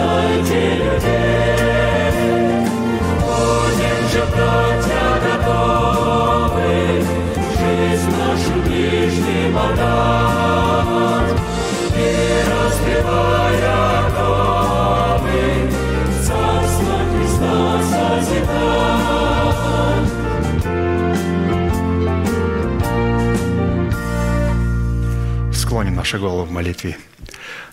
спасайте людей. Будем же, братья, готовы жизнь нашу ближним отдать. И разбивая оковы, царство Христа созидать. Склоним наши головы в молитве.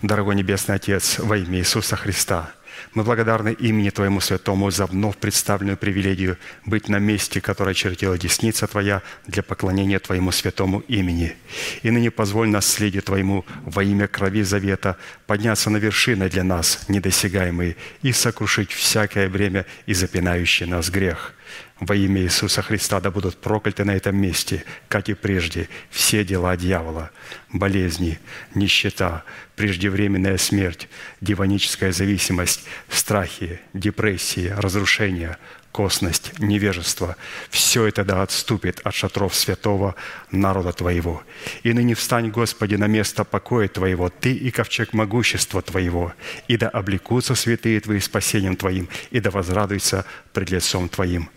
Небесный Отец, во имя Иисуса Христа, мы благодарны имени Твоему Святому за вновь представленную привилегию быть на месте, которое чертила десница Твоя для поклонения Твоему святому имени. И ныне позволь наследию Твоему во имя крови завета подняться на вершины для нас, недосягаемые, и сокрушить всякое время и запинающий нас грех – во имя Иисуса Христа да будут прокляты на этом месте, как и прежде, все дела дьявола, болезни, нищета, преждевременная смерть, демоническая зависимость, страхи, депрессии, разрушения, косность, невежество. Все это да отступит от шатров святого народа Твоего. И ныне встань, Господи, на место покоя Твоего, Ты и ковчег могущества Твоего, и да облекутся святые Твои спасением Твоим, и да возрадуются пред лицом Твоим.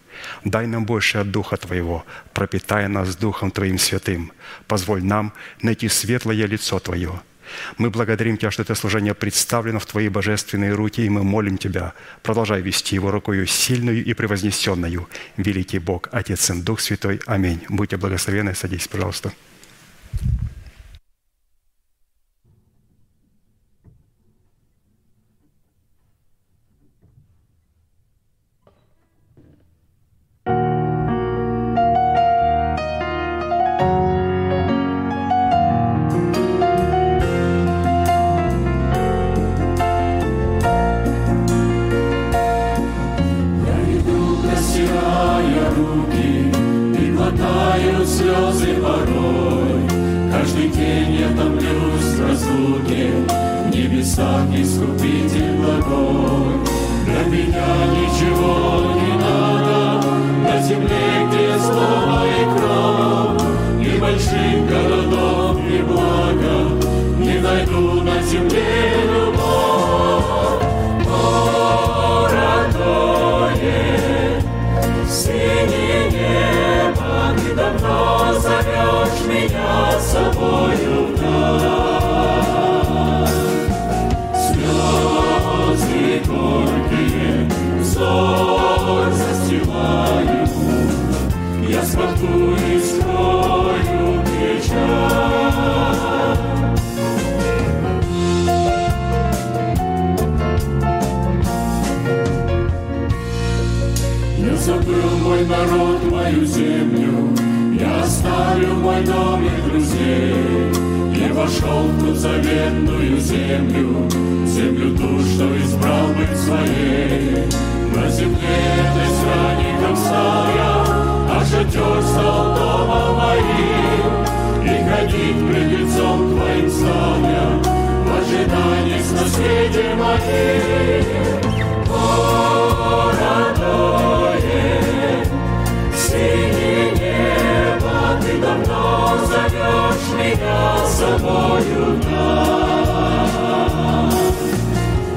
Дай нам больше от Духа Твоего, пропитая нас Духом Твоим святым. Позволь нам найти светлое лицо Твое. Мы благодарим Тебя, что это служение представлено в Твои божественные руки, и мы молим Тебя, продолжай вести его рукою сильную и превознесенную. Великий Бог, Отец и Дух Святой. Аминь. Будьте благословенны. Садись, пожалуйста. вошел в ту заветную землю, землю ту, что избрал быть своей. На земле ты с ранником я, а шатер стал домом моим, и ходить пред лицом твоим станя, в ожидании с наследием моей. Городое, синее небо ты давно зовешь меня собою да.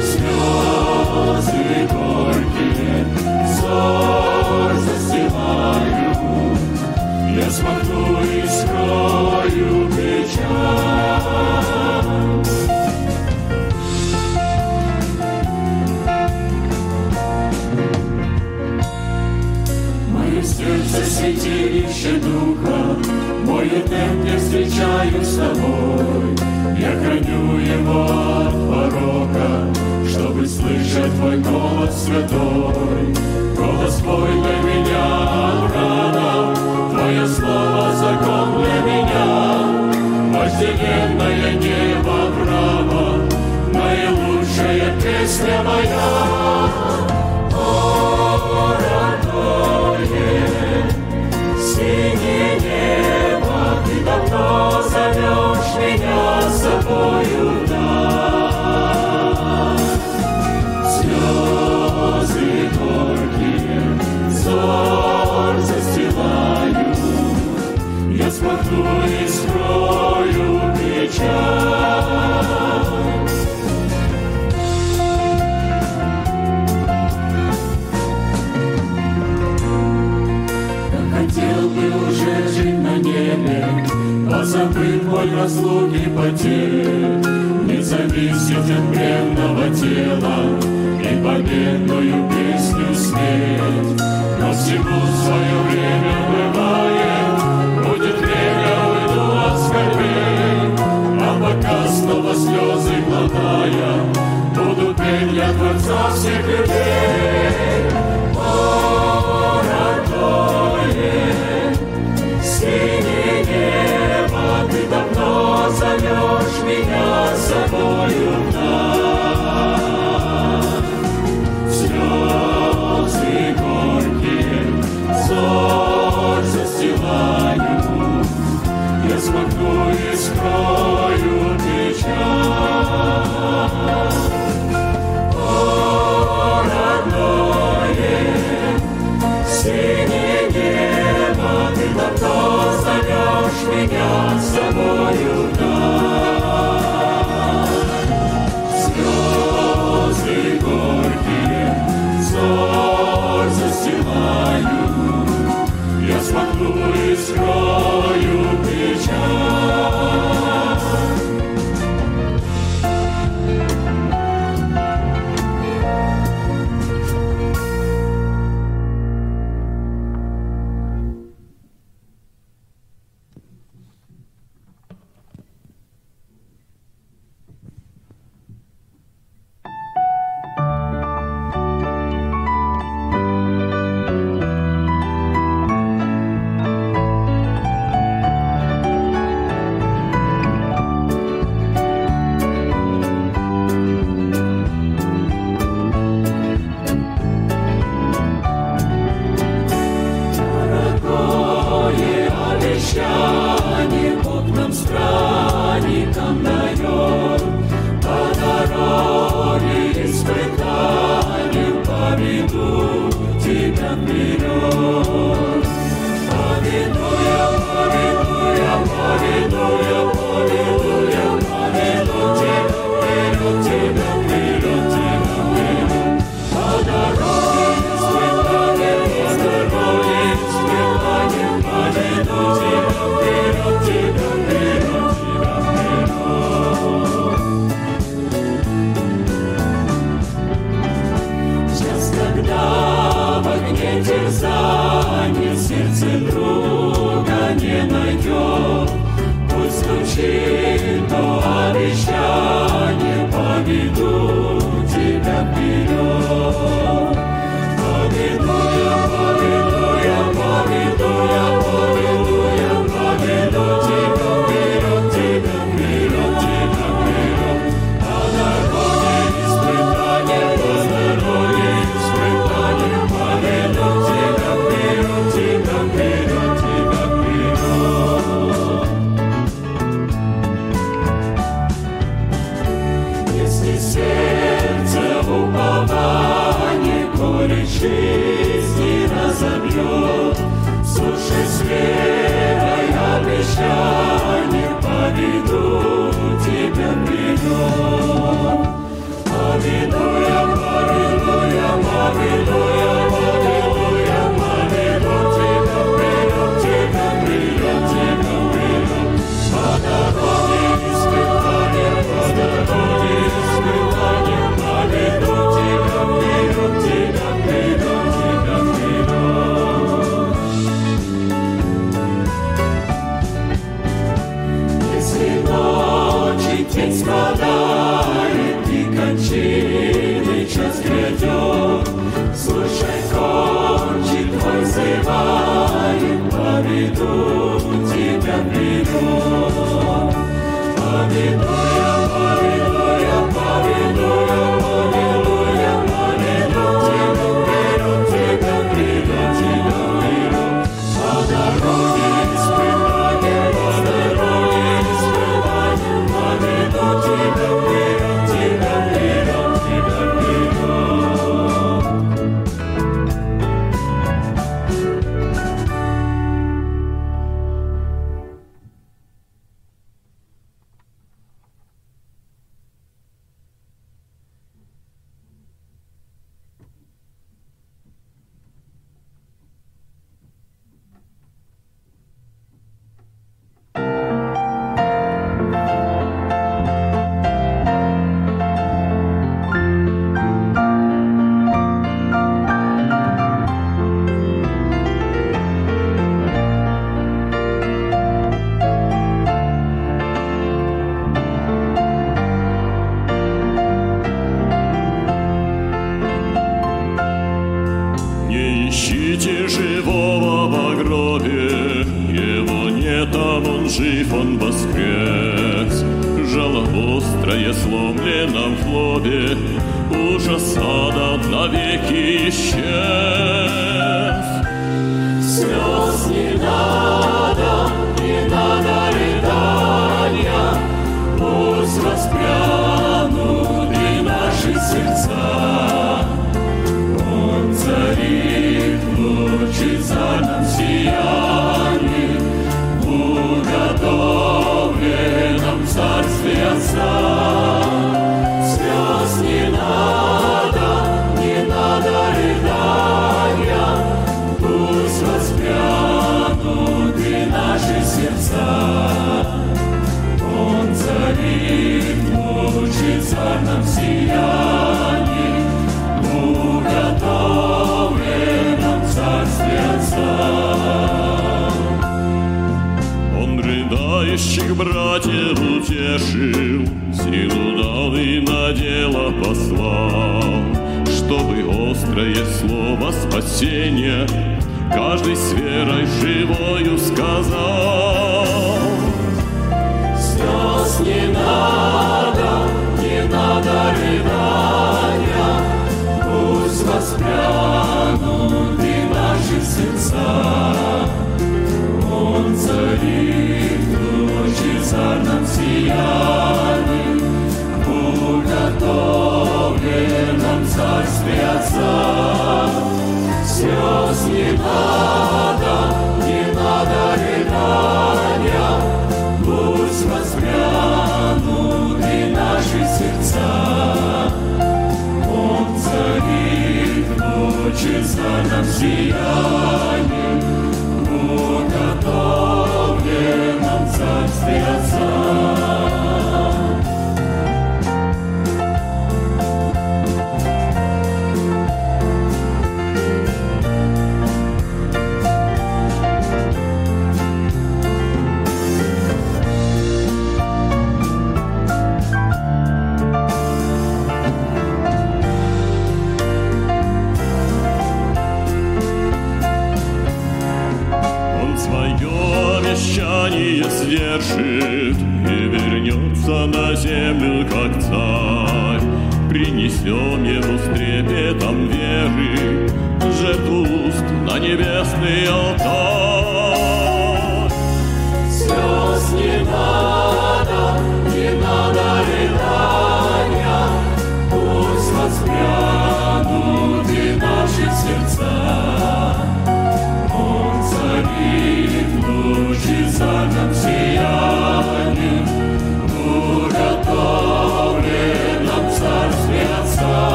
Слезы горькие, взор застилаю, Я смотрю и скрою печаль. сердце святилище Духа, Мою темп я встречаю с тобой. Я храню его от порока, чтобы слышать твой голос святой. Голос твой для меня рана, твое слово закон для меня. Вожделенное небо право, наилучшая песня моя.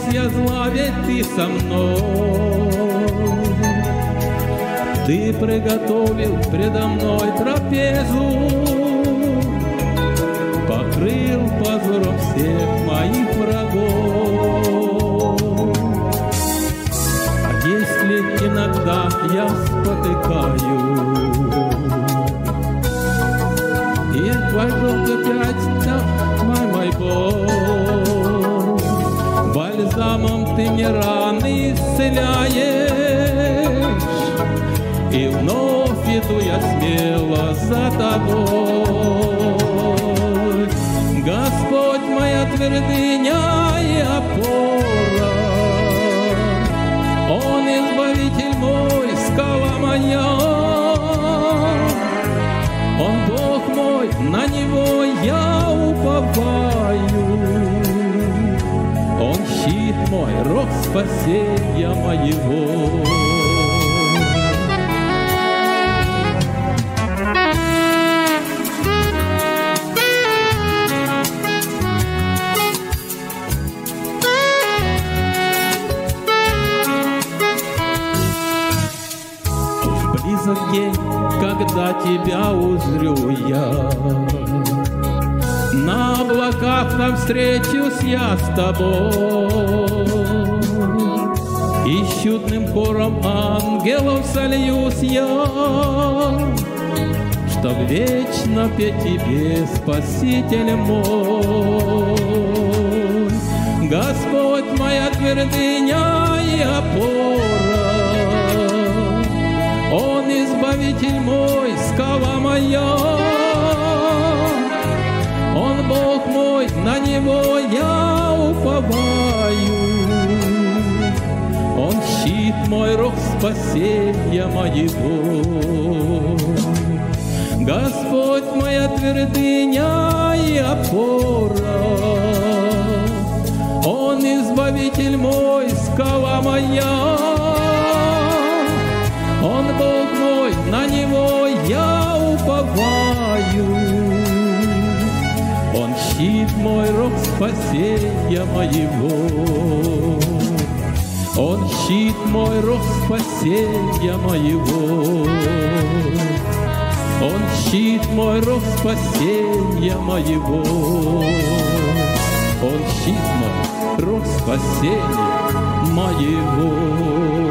боюсь я зла, ведь ты со мной. Ты приготовил предо мной трапезу, Покрыл позором всех моих врагов. А если иногда я спотыкаю, И твой долг опять самом ты мне раны исцеляешь, И вновь иду я смело за тобой. Господь моя твердыня и опора, Он избавитель мой, скала моя, Он Бог мой, на Него я уповаю. Мой, рог спасения моего. Близок день, когда тебя узрю я. На облаках там встречусь я с тобой. И с чудным хором ангелов сольюсь я, Чтоб вечно петь тебе, Спаситель мой. Господь моя твердыня и опора, Он избавитель мой, скала моя. Бог мой, на Него я уповаю. Он щит мой, рог спасения моего. Господь моя твердыня и опора, Он избавитель мой, скала моя. Он Бог мой, на Него я уповаю. Щит мой, рог спасения моего. Он щит мой, рог спасения моего. Он щит мой, рог спасения моего. Он щит мой, рог спасения моего.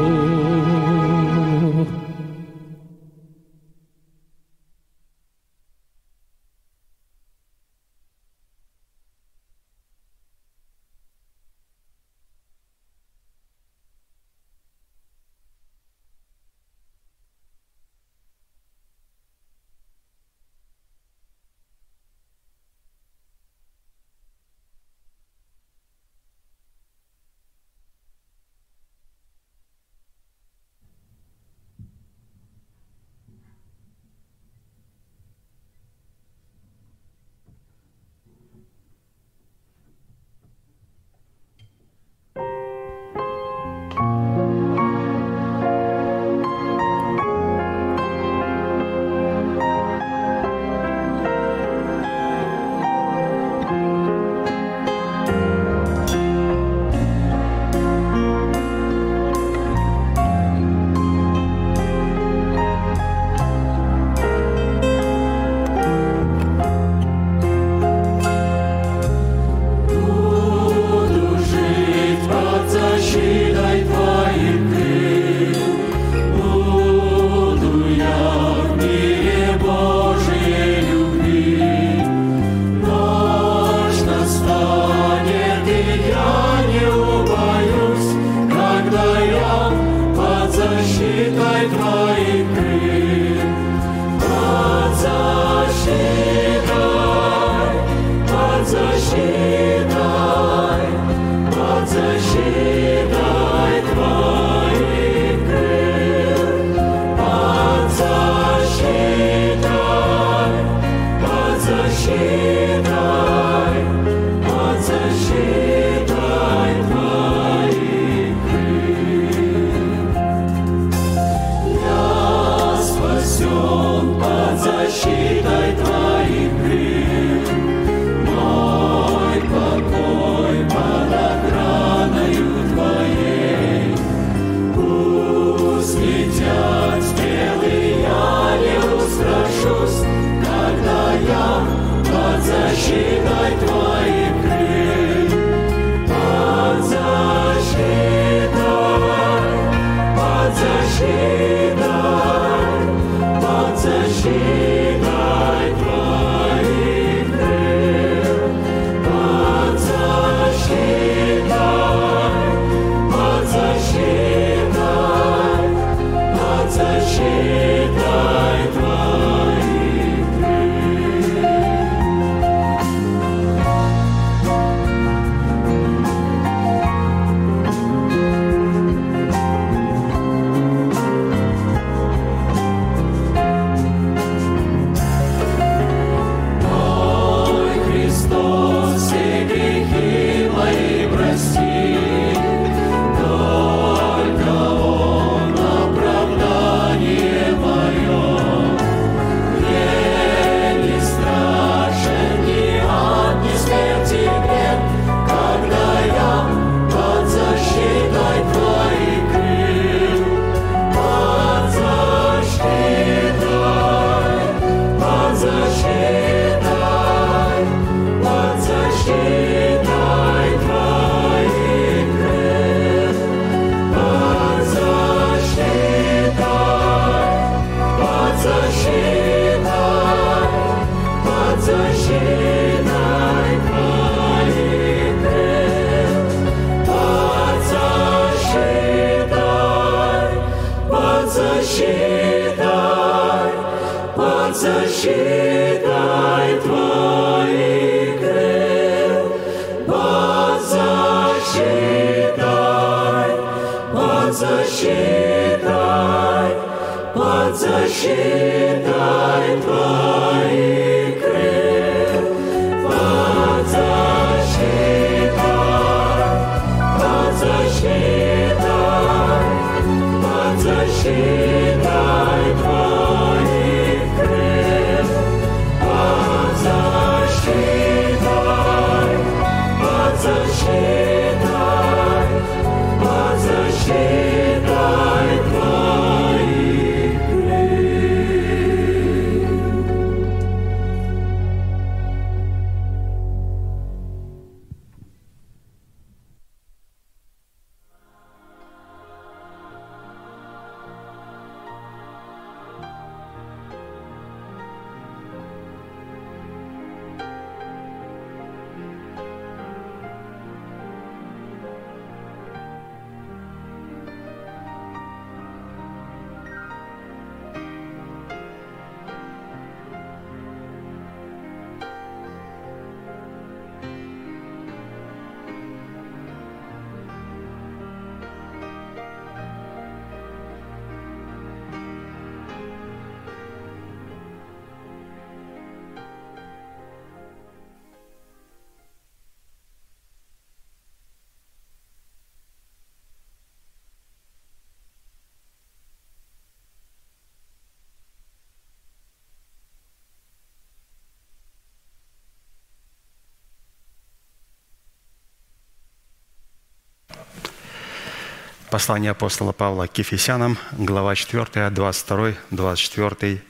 Послание апостола Павла к Ефесянам, глава 4, 22, 24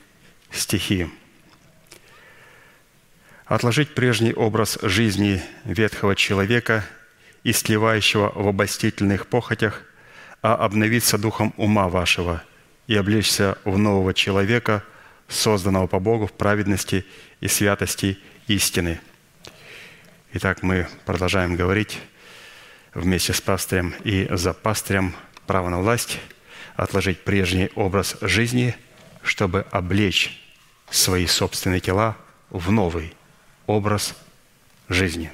стихи. «Отложить прежний образ жизни ветхого человека, истлевающего в обольстительных похотях, а обновиться духом ума вашего и облечься в нового человека, созданного по Богу в праведности и святости истины». Итак, мы продолжаем говорить вместе с пастырем и за пастырем право на власть, отложить прежний образ жизни, чтобы облечь свои собственные тела в новый образ жизни.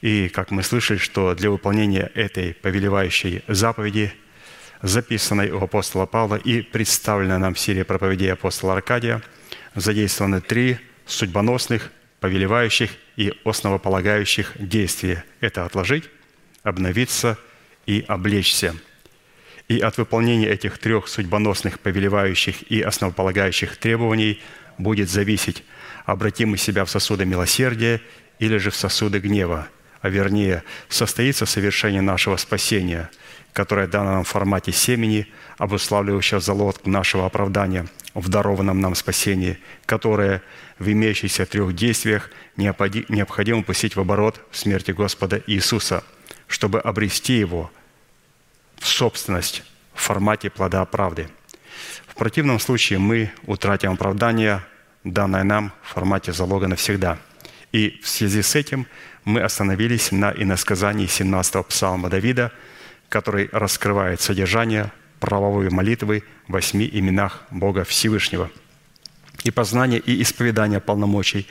И как мы слышали, что для выполнения этой повелевающей заповеди, записанной у апостола Павла и представленной нам в серии проповедей апостола Аркадия, задействованы три судьбоносных, повелевающих и основополагающих действия. Это отложить, обновиться и облечься. И от выполнения этих трех судьбоносных, повелевающих и основополагающих требований будет зависеть, обратим мы себя в сосуды милосердия или же в сосуды гнева, а вернее, состоится совершение нашего спасения, которое дано нам в формате семени, обуславливающего залог нашего оправдания в дарованном нам спасении, которое в имеющихся трех действиях необходи- необходимо пустить в оборот в смерти Господа Иисуса – чтобы обрести его в собственность в формате плода правды. В противном случае мы утратим оправдание, данное нам в формате залога навсегда. И в связи с этим мы остановились на иносказании 17-го псалма Давида, который раскрывает содержание правовой молитвы в восьми именах Бога Всевышнего. И познание и исповедание полномочий,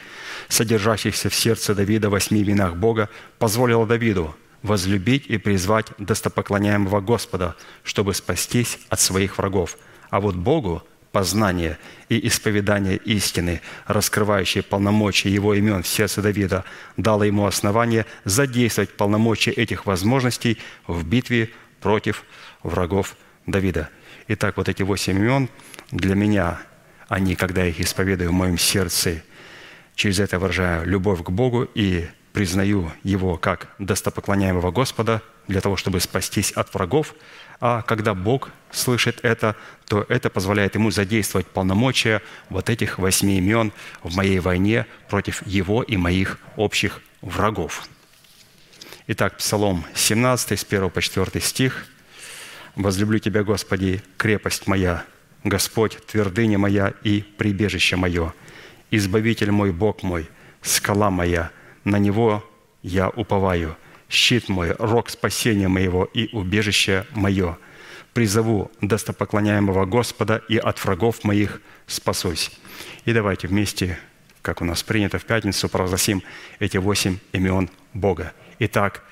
содержащихся в сердце Давида в восьми именах Бога, позволило Давиду – возлюбить и призвать достопоклоняемого Господа, чтобы спастись от своих врагов. А вот Богу познание и исповедание истины, раскрывающие полномочия Его имен в сердце Давида, дало ему основание задействовать полномочия этих возможностей в битве против врагов Давида. Итак, вот эти восемь имен для меня, они, когда я их исповедую в моем сердце, через это выражаю любовь к Богу и признаю Его как достопоклоняемого Господа для того, чтобы спастись от врагов, а когда Бог слышит это, то это позволяет Ему задействовать полномочия вот этих восьми имен в моей войне против Его и моих общих врагов. Итак, Псалом 17, с 1 по 4 стих. «Возлюблю Тебя, Господи, крепость моя, Господь, твердыня моя и прибежище мое, Избавитель мой, Бог мой, скала моя, на Него я уповаю, щит мой, рог спасения моего и убежище мое. призову достопоклоняемого Господа и от врагов моих спасусь». И давайте вместе, как у нас принято в пятницу, провозгласим эти восемь имен Бога. Итак,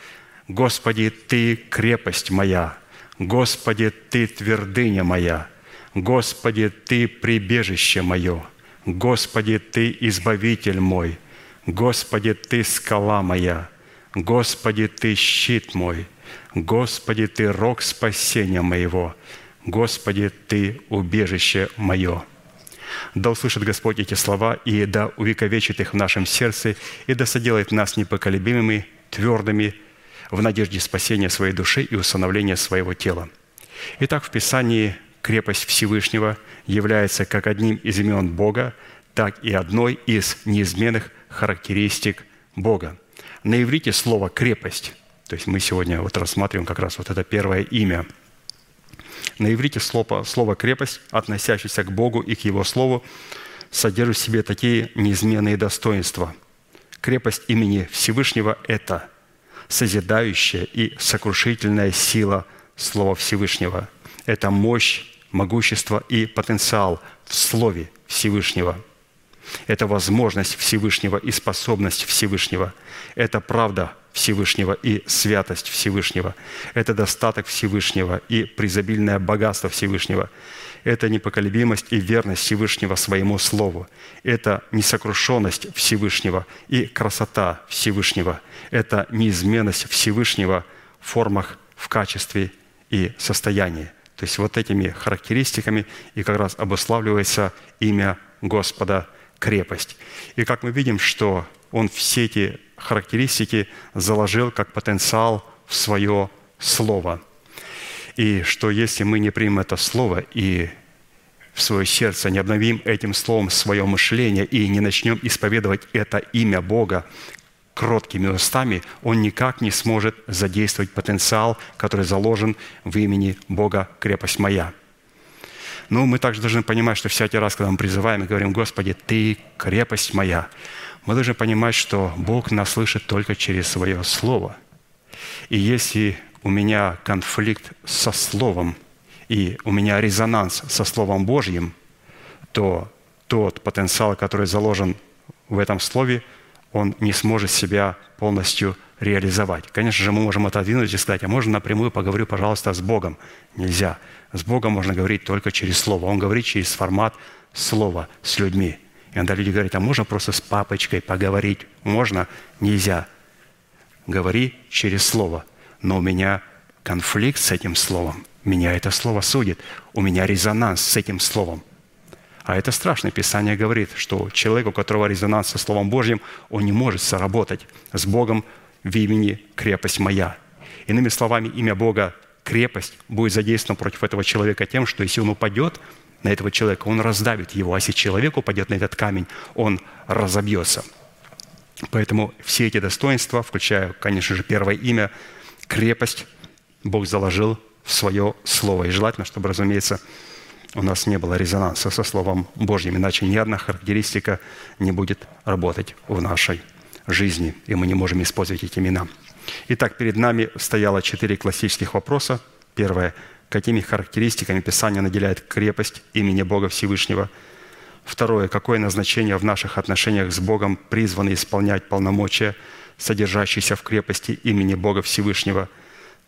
«Господи, Ты крепость моя, Господи, Ты твердыня моя, Господи, Ты прибежище мое, Господи, Ты избавитель мой, Господи, Ты скала моя, Господи, Ты щит мой, Господи, Ты рог спасения моего, Господи, Ты убежище мое». Да услышит Господь эти слова, и да увековечит их в нашем сердце, и да соделает нас непоколебимыми, твердыми, в надежде спасения своей души и установления своего тела. Итак, в Писании крепость Всевышнего является как одним из имен Бога, так и одной из неизменных характеристик Бога. На иврите слово «крепость», то есть мы сегодня вот рассматриваем как раз вот это первое имя. На иврите слово, слово «крепость», относящееся к Богу и к Его Слову, содержит в себе такие неизменные достоинства. Крепость имени Всевышнего – это созидающая и сокрушительная сила Слова Всевышнего. Это мощь, могущество и потенциал в Слове Всевышнего – это возможность Всевышнего и способность Всевышнего. Это правда Всевышнего и святость Всевышнего. Это достаток Всевышнего и призабильное богатство Всевышнего. Это непоколебимость и верность Всевышнего своему Слову. Это несокрушенность Всевышнего и красота Всевышнего. Это неизменность Всевышнего в формах, в качестве и состоянии. То есть вот этими характеристиками и как раз обуславливается имя Господа крепость. И как мы видим, что он все эти характеристики заложил как потенциал в свое слово. И что если мы не примем это слово и в свое сердце, не обновим этим словом свое мышление и не начнем исповедовать это имя Бога кроткими устами, он никак не сможет задействовать потенциал, который заложен в имени Бога «Крепость моя». Но мы также должны понимать, что всякий раз, когда мы призываем и говорим, «Господи, Ты крепость моя», мы должны понимать, что Бог нас слышит только через Свое Слово. И если у меня конфликт со Словом, и у меня резонанс со Словом Божьим, то тот потенциал, который заложен в этом Слове, он не сможет себя полностью реализовать. Конечно же, мы можем отодвинуть и сказать, а можно напрямую поговорю, пожалуйста, с Богом? Нельзя. С Богом можно говорить только через Слово. Он говорит через формат Слова с людьми. И иногда люди говорят, а можно просто с папочкой поговорить? Можно? Нельзя. Говори через Слово. Но у меня конфликт с этим Словом. Меня это Слово судит. У меня резонанс с этим Словом. А это страшное Писание говорит, что человек, у которого резонанс со Словом Божьим, он не может соработать с Богом в имени «крепость моя». Иными словами, имя Бога крепость будет задействована против этого человека тем, что если он упадет на этого человека, он раздавит его, а если человек упадет на этот камень, он разобьется. Поэтому все эти достоинства, включая, конечно же, первое имя, крепость, Бог заложил в свое слово. И желательно, чтобы, разумеется, у нас не было резонанса со Словом Божьим, иначе ни одна характеристика не будет работать в нашей жизни, и мы не можем использовать эти имена. Итак, перед нами стояло четыре классических вопроса. Первое. Какими характеристиками Писание наделяет крепость имени Бога Всевышнего? Второе. Какое назначение в наших отношениях с Богом призвано исполнять полномочия, содержащиеся в крепости имени Бога Всевышнего?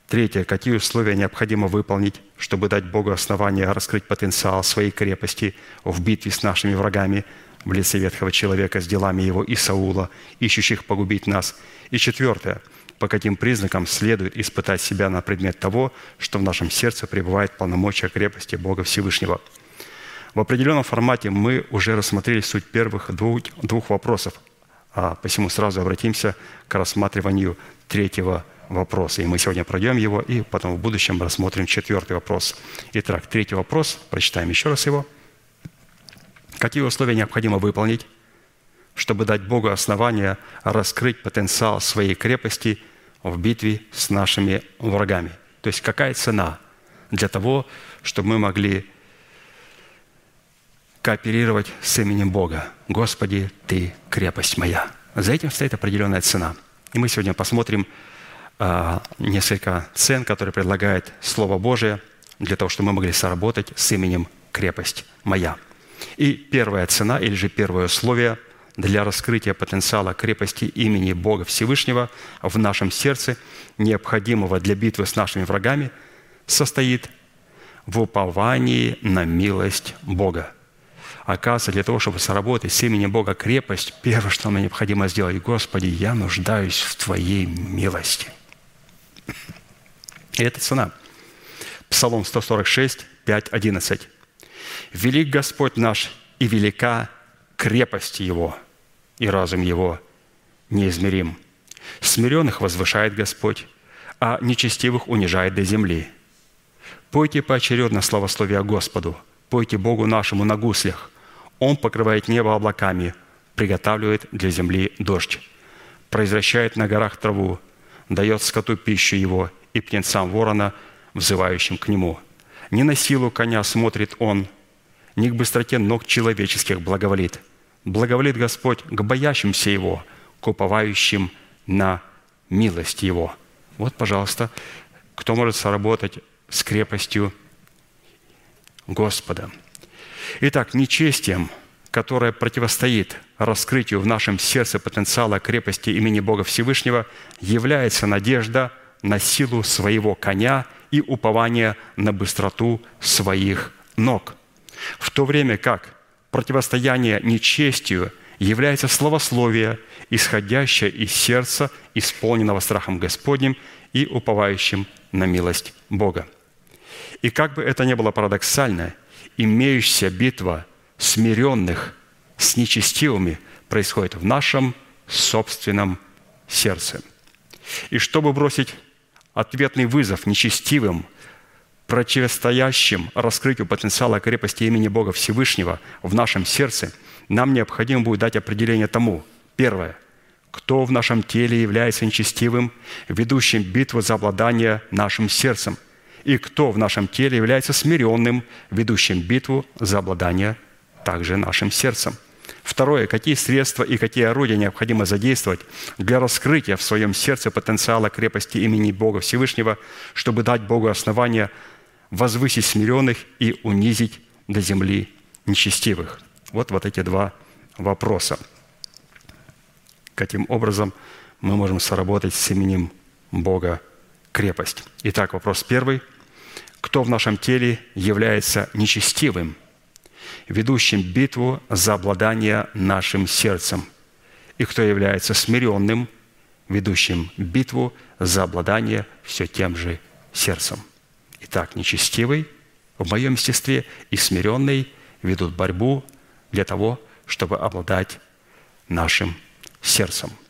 Третье. Какие условия необходимо выполнить, чтобы дать Богу основание раскрыть потенциал своей крепости в битве с нашими врагами в лице ветхого человека с делами его и Саула, ищущих погубить нас? И четвертое – по каким признакам следует испытать себя на предмет того, что в нашем сердце пребывает полномочия крепости Бога Всевышнего. В определенном формате мы уже рассмотрели суть первых двух, двух вопросов, а посему сразу обратимся к рассматриванию третьего вопроса. И мы сегодня пройдем его, и потом в будущем рассмотрим четвертый вопрос. Итак, третий вопрос, прочитаем еще раз его. Какие условия необходимо выполнить, чтобы дать Богу основания раскрыть потенциал своей крепости в битве с нашими врагами. То есть какая цена для того, чтобы мы могли кооперировать с именем Бога. Господи, Ты крепость моя. За этим стоит определенная цена. И мы сегодня посмотрим а, несколько цен, которые предлагает Слово Божие для того, чтобы мы могли соработать с именем «крепость моя». И первая цена, или же первое условие для раскрытия потенциала крепости имени Бога Всевышнего в нашем сердце, необходимого для битвы с нашими врагами, состоит в уповании на милость Бога. Оказывается, для того, чтобы сработать с именем Бога крепость, первое, что нам необходимо сделать, Господи, я нуждаюсь в Твоей милости. И это цена. Псалом 146, 5, 11. «Велик Господь наш, и велика крепость Его, и разум Его неизмерим. Смиренных возвышает Господь, а нечестивых унижает до земли. Пойте поочередно славословие Господу, пойте Богу нашему на гуслях. Он покрывает небо облаками, приготавливает для земли дождь, произвращает на горах траву, дает скоту пищу его и птенцам ворона, взывающим к нему. Не на силу коня смотрит он, не к быстроте ног человеческих благоволит. Благоволит Господь к боящимся Его, к уповающим на милость Его. Вот, пожалуйста, кто может сработать с крепостью Господа. Итак, нечестием, которое противостоит раскрытию в нашем сердце потенциала крепости имени Бога Всевышнего, является надежда на силу своего коня и упование на быстроту своих ног. В то время как противостояние нечестию является словословие, исходящее из сердца, исполненного страхом Господним и уповающим на милость Бога. И как бы это ни было парадоксально, имеющаяся битва смиренных с нечестивыми происходит в нашем собственном сердце. И чтобы бросить ответный вызов нечестивым, противостоящим раскрытию потенциала крепости имени Бога Всевышнего в нашем сердце, нам необходимо будет дать определение тому. Первое. Кто в нашем теле является нечестивым, ведущим битву за обладание нашим сердцем – и кто в нашем теле является смиренным, ведущим битву за обладание также нашим сердцем. Второе. Какие средства и какие орудия необходимо задействовать для раскрытия в своем сердце потенциала крепости имени Бога Всевышнего, чтобы дать Богу основание возвысить смиренных и унизить до земли нечестивых? Вот, вот эти два вопроса. Каким образом мы можем соработать с именем Бога крепость. Итак, вопрос первый. Кто в нашем теле является нечестивым, ведущим битву за обладание нашим сердцем? И кто является смиренным, ведущим битву за обладание все тем же сердцем? Итак, нечестивый в моем естестве и смиренный ведут борьбу для того, чтобы обладать нашим сердцем –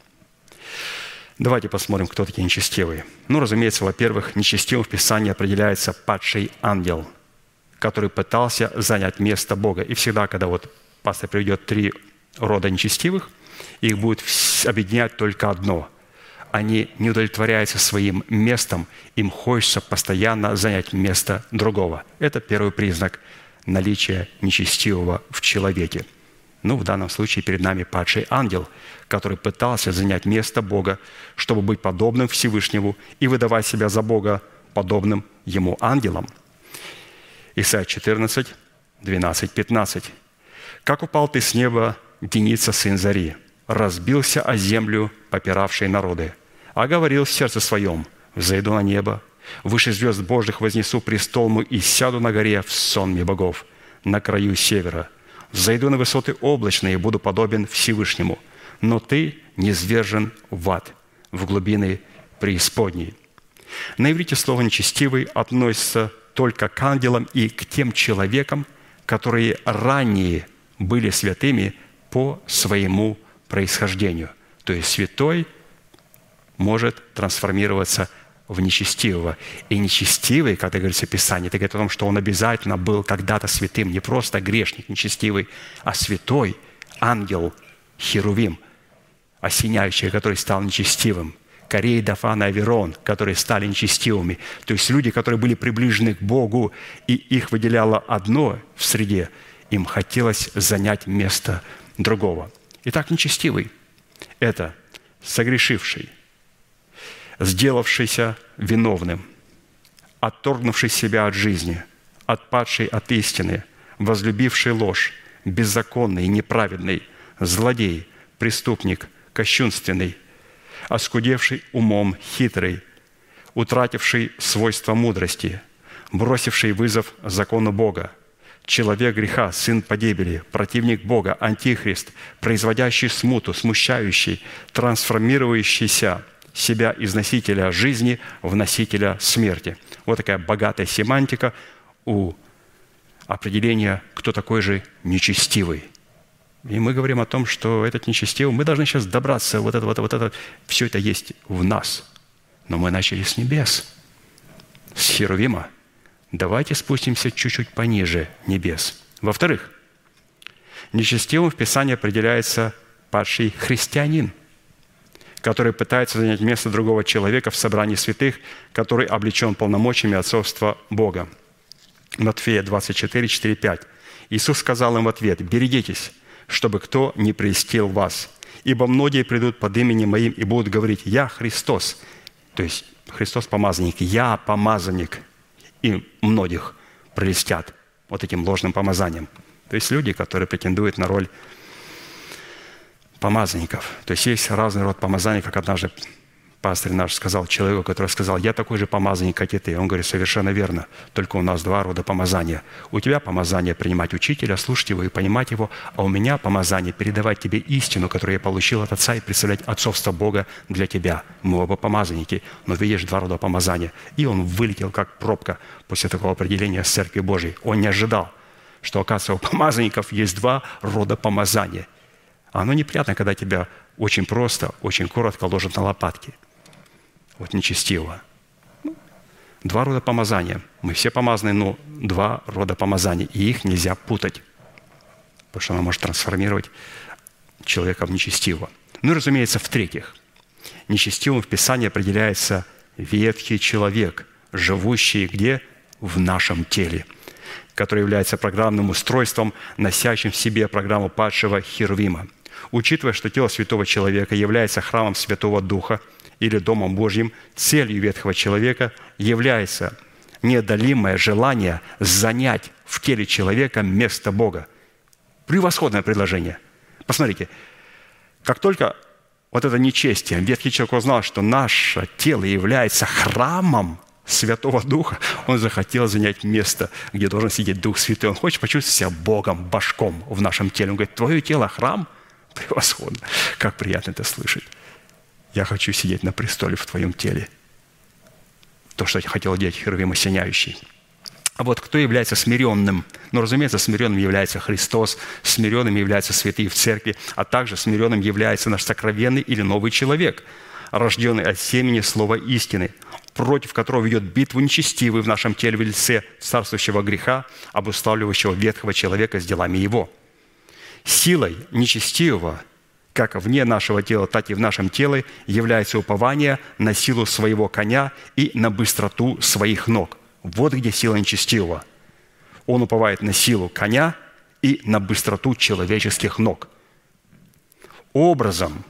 Давайте посмотрим, кто такие нечестивые. Ну, разумеется, во-первых, нечестивым в Писании определяется падший ангел, который пытался занять место Бога. И всегда, когда вот пастор приведет три рода нечестивых, их будет объединять только одно. Они не удовлетворяются своим местом, им хочется постоянно занять место другого. Это первый признак наличия нечестивого в человеке – ну, в данном случае перед нами падший ангел, который пытался занять место Бога, чтобы быть подобным Всевышнему и выдавать себя за Бога, подобным ему ангелам. Исайя 14, 12, 15. «Как упал ты с неба, Деница, сын Зари, разбился о землю, попиравшей народы, а говорил в сердце своем, взойду на небо, выше звезд Божьих вознесу престол мой и сяду на горе в сонме богов, на краю севера – Зайду на высоты облачные и буду подобен Всевышнему, но ты не свержен в ад, в глубины преисподней». На иврите слово «нечестивый» относится только к ангелам и к тем человекам, которые ранее были святыми по своему происхождению. То есть святой может трансформироваться в нечестивого. И нечестивый, когда говорится в Писании, это говорит о том, что он обязательно был когда-то святым, не просто грешник нечестивый, а святой ангел Херувим, осеняющий, который стал нечестивым. Корей, Дафан и Аверон, которые стали нечестивыми. То есть люди, которые были приближены к Богу, и их выделяло одно в среде, им хотелось занять место другого. Итак, нечестивый – это согрешивший – сделавшийся виновным, отторгнувший себя от жизни, отпадший от истины, возлюбивший ложь, беззаконный, неправедный, злодей, преступник, кощунственный, оскудевший умом, хитрый, утративший свойства мудрости, бросивший вызов закону Бога, человек греха, сын погибели, противник Бога, антихрист, производящий смуту, смущающий, трансформирующийся себя из носителя жизни в носителя смерти. Вот такая богатая семантика у определения, кто такой же нечестивый. И мы говорим о том, что этот нечестивый, мы должны сейчас добраться, вот это, вот это, вот это, все это есть в нас. Но мы начали с небес, с Херувима – Давайте спустимся чуть-чуть пониже небес. Во-вторых, нечестивым в Писании определяется падший христианин, который пытается занять место другого человека в собрании святых, который облечен полномочиями отцовства Бога. Матфея 24, 4, 5. Иисус сказал им в ответ, «Берегитесь, чтобы кто не прельстил вас, ибо многие придут под именем Моим и будут говорить, «Я Христос», то есть Христос помазанник, «Я помазанник», и многих прелестят вот этим ложным помазанием. То есть люди, которые претендуют на роль помазанников. То есть есть разный род помазаний, как однажды пастор наш сказал человеку, который сказал, я такой же помазанник, как и ты. Он говорит, совершенно верно, только у нас два рода помазания. У тебя помазание принимать учителя, слушать его и понимать его, а у меня помазание передавать тебе истину, которую я получил от Отца, и представлять отцовство Бога для тебя. Мы оба помазанники, но видишь два рода помазания. И он вылетел как пробка после такого определения с Церкви Божьей. Он не ожидал, что, оказывается, у помазанников есть два рода помазания. Оно неприятно, когда тебя очень просто, очень коротко ложат на лопатки – вот нечестиво. Два рода помазания. Мы все помазаны, но два рода помазания, и их нельзя путать, потому что она может трансформировать человека в нечестивого. Ну и, разумеется, в-третьих, нечестивым в Писании определяется ветхий человек, живущий где? В нашем теле, который является программным устройством, носящим в себе программу падшего Херувима. Учитывая, что тело святого человека является храмом Святого Духа – или Домом Божьим, целью ветхого человека является неодолимое желание занять в теле человека место Бога. Превосходное предложение. Посмотрите, как только вот это нечестие, ветхий человек узнал, что наше тело является храмом Святого Духа, он захотел занять место, где должен сидеть Дух Святой. Он хочет почувствовать себя Богом, башком в нашем теле. Он говорит, твое тело – храм? Превосходно. Как приятно это слышать. Я хочу сидеть на престоле в твоем теле. То, что хотел делать Херувим осеняющий. А вот кто является смиренным? Ну, разумеется, смиренным является Христос, смиренным являются святые в церкви, а также смиренным является наш сокровенный или новый человек, рожденный от семени слова истины, против которого ведет битву нечестивый в нашем теле в лице царствующего греха, обуславливающего ветхого человека с делами его. Силой нечестивого как вне нашего тела, так и в нашем теле, является упование на силу своего коня и на быстроту своих ног. Вот где сила нечестивого. Он уповает на силу коня и на быстроту человеческих ног. Образом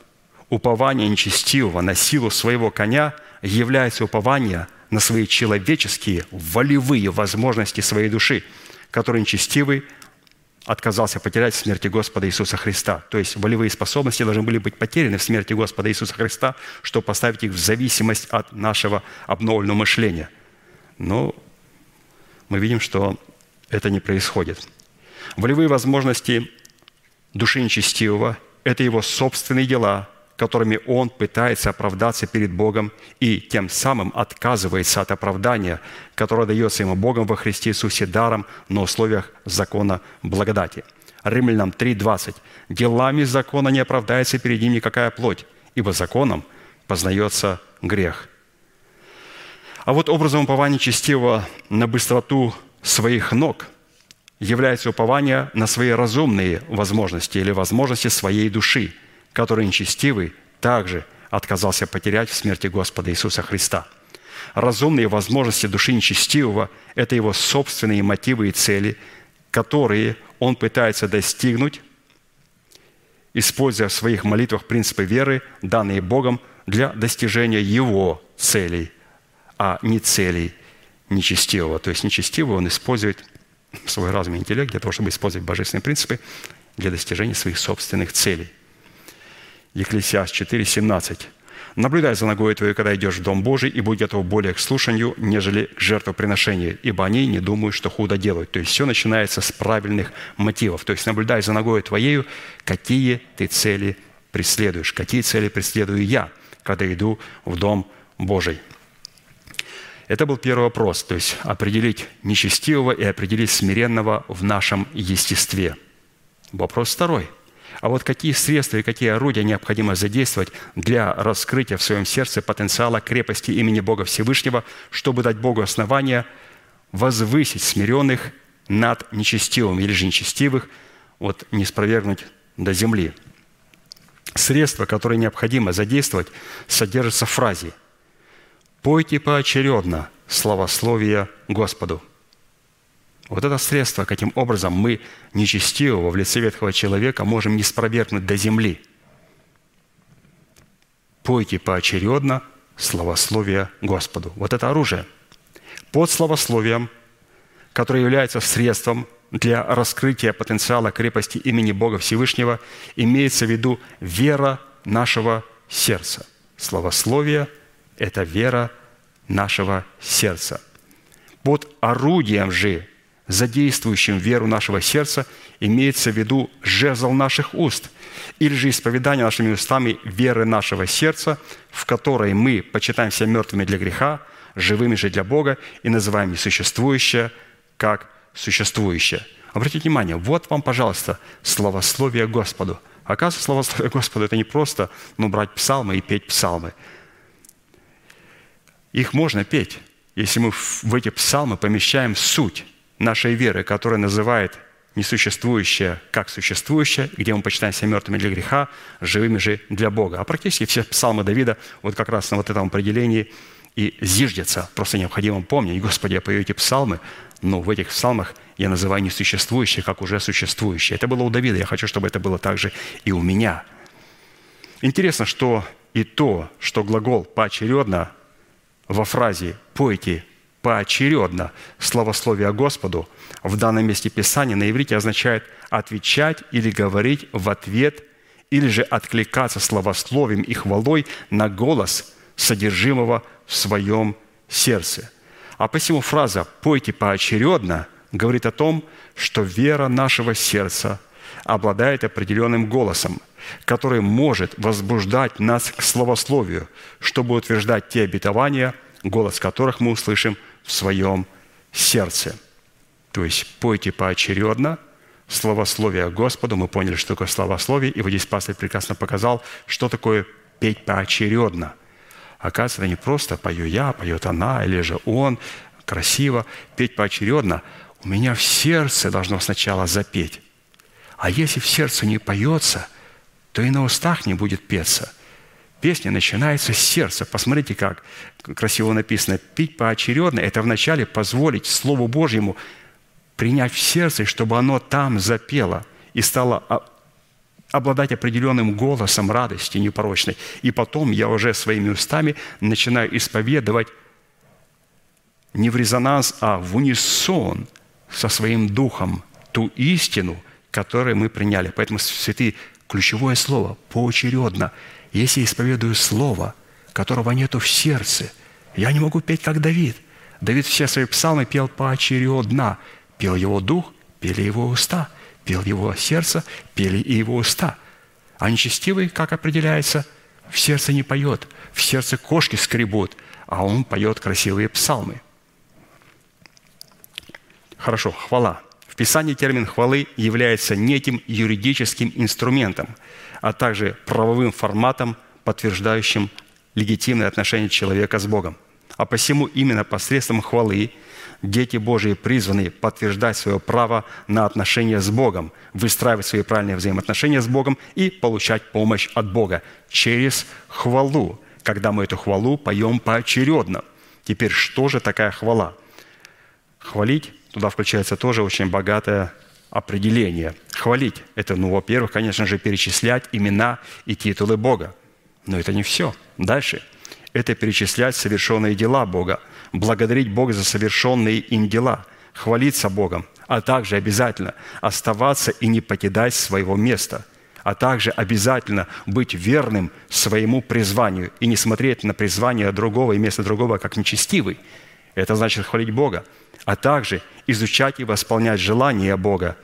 упования нечестивого на силу своего коня является упование на свои человеческие волевые возможности своей души, которые нечестивый – отказался потерять в смерти Господа Иисуса Христа. То есть волевые способности должны были быть потеряны в смерти Господа Иисуса Христа, чтобы поставить их в зависимость от нашего обновленного мышления. Но мы видим, что это не происходит. Волевые возможности души нечестивого – это его собственные дела – которыми он пытается оправдаться перед Богом и тем самым отказывается от оправдания, которое дается ему Богом во Христе Иисусе даром на условиях закона благодати. Римлянам 3.20. «Делами закона не оправдается перед ним никакая плоть, ибо законом познается грех». А вот образом упования честивого на быстроту своих ног является упование на свои разумные возможности или возможности своей души – который нечестивый также отказался потерять в смерти Господа Иисуса Христа. Разумные возможности души нечестивого – это его собственные мотивы и цели, которые он пытается достигнуть, используя в своих молитвах принципы веры, данные Богом для достижения его целей, а не целей нечестивого. То есть нечестивый он использует свой разум и интеллект для того, чтобы использовать божественные принципы для достижения своих собственных целей. Екклесиас 4, 17. «Наблюдай за ногой твоей, когда идешь в Дом Божий, и будь готов более к слушанию, нежели к жертвоприношению, ибо они не думают, что худо делают». То есть все начинается с правильных мотивов. То есть наблюдай за ногой твоею, какие ты цели преследуешь, какие цели преследую я, когда иду в Дом Божий. Это был первый вопрос, то есть определить нечестивого и определить смиренного в нашем естестве. Вопрос второй. А вот какие средства и какие орудия необходимо задействовать для раскрытия в своем сердце потенциала крепости имени Бога Всевышнего, чтобы дать Богу основания возвысить смиренных над нечестивым или же нечестивых, вот не спровергнуть до земли. Средства, которые необходимо задействовать, содержатся в фразе – Пойте поочередно славословие Господу. Вот это средство, каким образом мы нечестивого в лице ветхого человека можем не спровергнуть до земли. Пойте поочередно славословие Господу. Вот это оружие. Под славословием, которое является средством для раскрытия потенциала крепости имени Бога Всевышнего, имеется в виду вера нашего сердца. Славословие – это вера нашего сердца. Под орудием же, задействующим веру нашего сердца, имеется в виду жезл наших уст, или же исповедание нашими устами веры нашего сердца, в которой мы почитаем себя мертвыми для греха, живыми же для Бога и называем несуществующее как существующее. Обратите внимание, вот вам, пожалуйста, словословие Господу. Оказывается, словословие Господу – это не просто ну, брать псалмы и петь псалмы – их можно петь, если мы в эти псалмы помещаем суть нашей веры, которая называет несуществующее как существующее, где мы почитаем себя мертвыми для греха, живыми же для Бога. А практически все псалмы Давида вот как раз на вот этом определении и зиждется. Просто необходимо помнить, Господи, я пою эти псалмы, но в этих псалмах я называю несуществующее, как уже существующее. Это было у Давида, я хочу, чтобы это было также и у меня. Интересно, что и то, что глагол поочередно во фразе «пойте поочередно словословие Господу» в данном месте Писания на иврите означает отвечать или говорить в ответ или же откликаться словословием и хвалой на голос содержимого в своем сердце. А посему фраза «пойте поочередно» говорит о том, что вера нашего сердца обладает определенным голосом, который может возбуждать нас к словословию, чтобы утверждать те обетования, голос которых мы услышим в своем сердце. То есть пойте поочередно словословие Господу. Мы поняли, что такое словословие, и вот здесь пастор прекрасно показал, что такое петь поочередно. Оказывается, не просто пою я, поет она, или же он, красиво, петь поочередно. У меня в сердце должно сначала запеть. А если в сердце не поется – то и на устах не будет петься. Песня начинается с сердца. Посмотрите, как красиво написано. Пить поочередно – это вначале позволить Слову Божьему принять в сердце, чтобы оно там запело и стало обладать определенным голосом радости непорочной. И потом я уже своими устами начинаю исповедовать не в резонанс, а в унисон со своим духом ту истину, которую мы приняли. Поэтому святые ключевое слово – поочередно. Если исповедую слово, которого нету в сердце, я не могу петь, как Давид. Давид все свои псалмы пел поочередно. Пел его дух, пели его уста. Пел его сердце, пели и его уста. А нечестивый, как определяется, в сердце не поет, в сердце кошки скребут, а он поет красивые псалмы. Хорошо, хвала – Писании термин хвалы является неким юридическим инструментом, а также правовым форматом, подтверждающим легитимное отношение человека с Богом. А посему именно посредством хвалы дети Божии призваны подтверждать свое право на отношения с Богом, выстраивать свои правильные взаимоотношения с Богом и получать помощь от Бога через хвалу, когда мы эту хвалу поем поочередно. Теперь, что же такая хвала? Хвалить туда включается тоже очень богатое определение. Хвалить – это, ну, во-первых, конечно же, перечислять имена и титулы Бога. Но это не все. Дальше. это перечислять совершенные дела Бога, благодарить Бога за совершенные им дела, хвалиться Богом, а также обязательно оставаться и не покидать своего места, а также обязательно быть верным своему призванию и не смотреть на призвание другого и место другого как нечестивый. Это значит хвалить Бога, а также изучать и восполнять желания Бога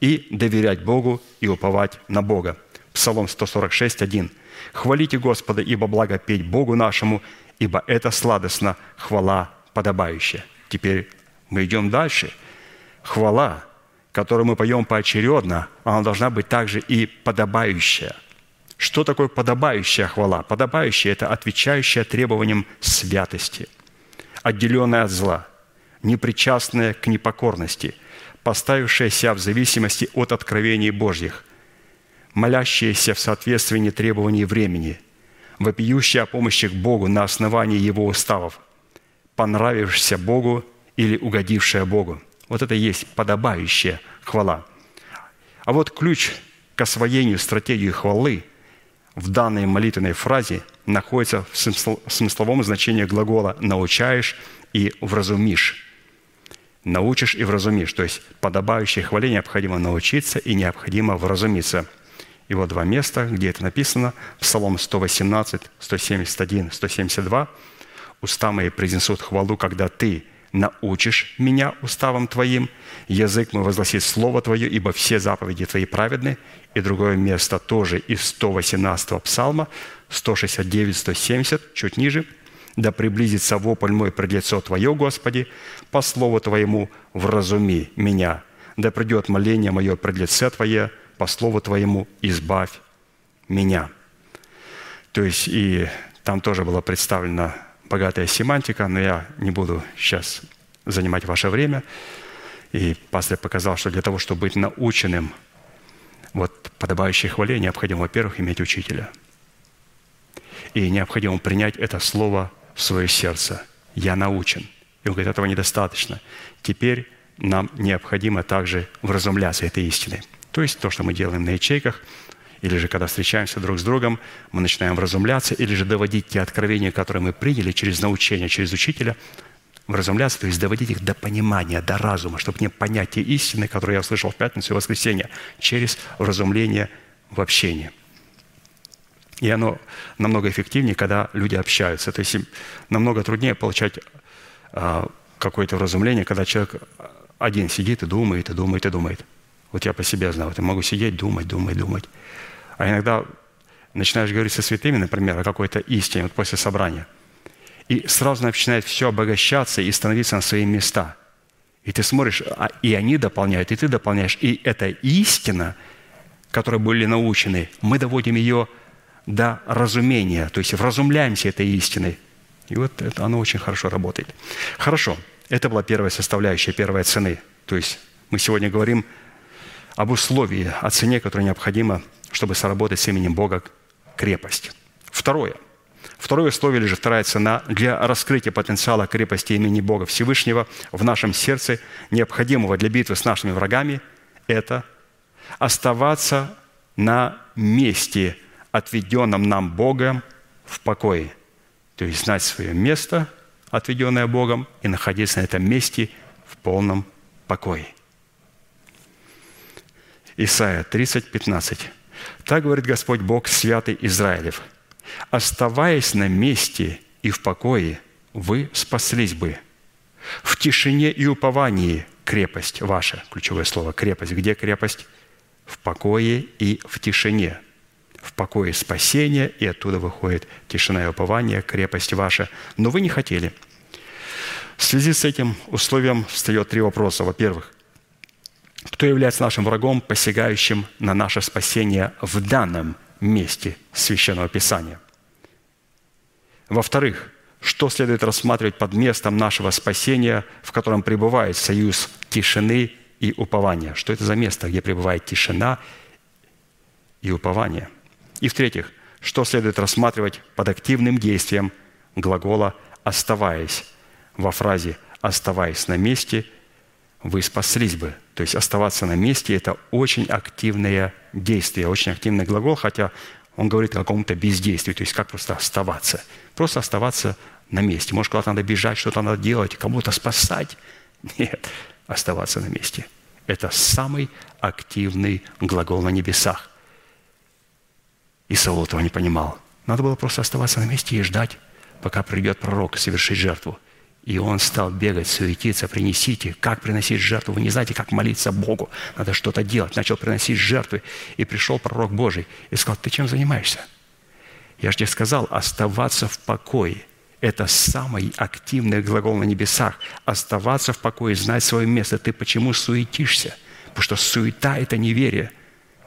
и доверять Богу и уповать на Бога. Псалом 146, 1. «Хвалите Господа, ибо благо петь Богу нашему, ибо это сладостно, хвала подобающая». Теперь мы идем дальше. Хвала, которую мы поем поочередно, она должна быть также и подобающая. Что такое подобающая хвала? Подобающая – это отвечающая требованиям святости, отделенная от зла, непричастная к непокорности, поставившая себя в зависимости от откровений Божьих, молящаяся в соответствии требований времени, вопиющая о помощи к Богу на основании Его уставов, понравившаяся Богу или угодившая Богу. Вот это и есть подобающая хвала. А вот ключ к освоению стратегии хвалы в данной молитвенной фразе находится в смысловом значении глагола «научаешь» и «вразумишь». Научишь и вразумишь. То есть подобающей хвале необходимо научиться и необходимо вразумиться. И вот два места, где это написано. Псалом 118, 171, 172. «Уста мои произнесут хвалу, когда ты научишь меня уставом Твоим, язык мой возгласит Слово Твое, ибо все заповеди Твои праведны». И другое место тоже из 118 псалма, 169, 170, чуть ниже. «Да приблизится вопль мой пред лицо Твое, Господи, по Слову Твоему вразуми меня. Да придет моление мое пред лице Твое, по Слову Твоему избавь меня». То есть и там тоже была представлена богатая семантика, но я не буду сейчас занимать ваше время. И пастор показал, что для того, чтобы быть наученным вот подобающей хвале, необходимо, во-первых, иметь учителя. И необходимо принять это слово в свое сердце. «Я научен». И он говорит, этого недостаточно. Теперь нам необходимо также вразумляться этой истиной. То есть то, что мы делаем на ячейках – или же, когда встречаемся друг с другом, мы начинаем вразумляться, или же доводить те откровения, которые мы приняли через научение, через учителя, вразумляться, то есть доводить их до понимания, до разума, чтобы не понять те истины, которые я услышал в пятницу и воскресенье, через вразумление в общении. И оно намного эффективнее, когда люди общаются. То есть намного труднее получать а, какое-то вразумление, когда человек один сидит и думает, и думает, и думает. Вот я по себе вот я могу сидеть, думать, думать, думать. А иногда начинаешь говорить со святыми, например, о какой-то истине, вот после собрания, и сразу начинает все обогащаться и становиться на свои места. И ты смотришь, а и они дополняют, и ты дополняешь. И эта истина, которой были научены, мы доводим ее до разумения, то есть вразумляемся этой истиной. И вот это, оно очень хорошо работает. Хорошо, это была первая составляющая, первая цены. То есть мы сегодня говорим об условии, о цене, которая необходима чтобы сработать с именем Бога крепость. Второе. Второе условие или же вторая цена для раскрытия потенциала крепости имени Бога Всевышнего в нашем сердце, необходимого для битвы с нашими врагами, это оставаться на месте, отведенном нам Богом в покое. То есть знать свое место, отведенное Богом, и находиться на этом месте в полном покое. Исайя 30, 15. Так говорит Господь Бог, святый Израилев. Оставаясь на месте и в покое, вы спаслись бы. В тишине и уповании крепость ваша, ключевое слово крепость. Где крепость? В покое и в тишине. В покое спасение, и оттуда выходит тишина и упование, крепость ваша. Но вы не хотели. В связи с этим условием встает три вопроса. Во-первых, кто является нашим врагом, посягающим на наше спасение в данном месте Священного Писания. Во-вторых, что следует рассматривать под местом нашего спасения, в котором пребывает союз тишины и упования? Что это за место, где пребывает тишина и упование? И в-третьих, что следует рассматривать под активным действием глагола «оставаясь» во фразе «оставаясь на месте» вы спаслись бы. То есть оставаться на месте – это очень активное действие, очень активный глагол, хотя Он говорит о каком-то бездействии, то есть как просто оставаться. Просто оставаться на месте. Может, куда-то надо бежать, что-то надо делать, кому-то спасать. Нет, оставаться на месте. Это самый активный глагол на небесах. И Саул этого не понимал. Надо было просто оставаться на месте и ждать, пока придет пророк совершить жертву. И он стал бегать, суетиться, принесите. Как приносить жертву? Вы не знаете, как молиться Богу. Надо что-то делать. Начал приносить жертвы. И пришел пророк Божий и сказал, ты чем занимаешься? Я же тебе сказал, оставаться в покое. Это самый активный глагол на небесах. Оставаться в покое, знать свое место. Ты почему суетишься? Потому что суета – это неверие.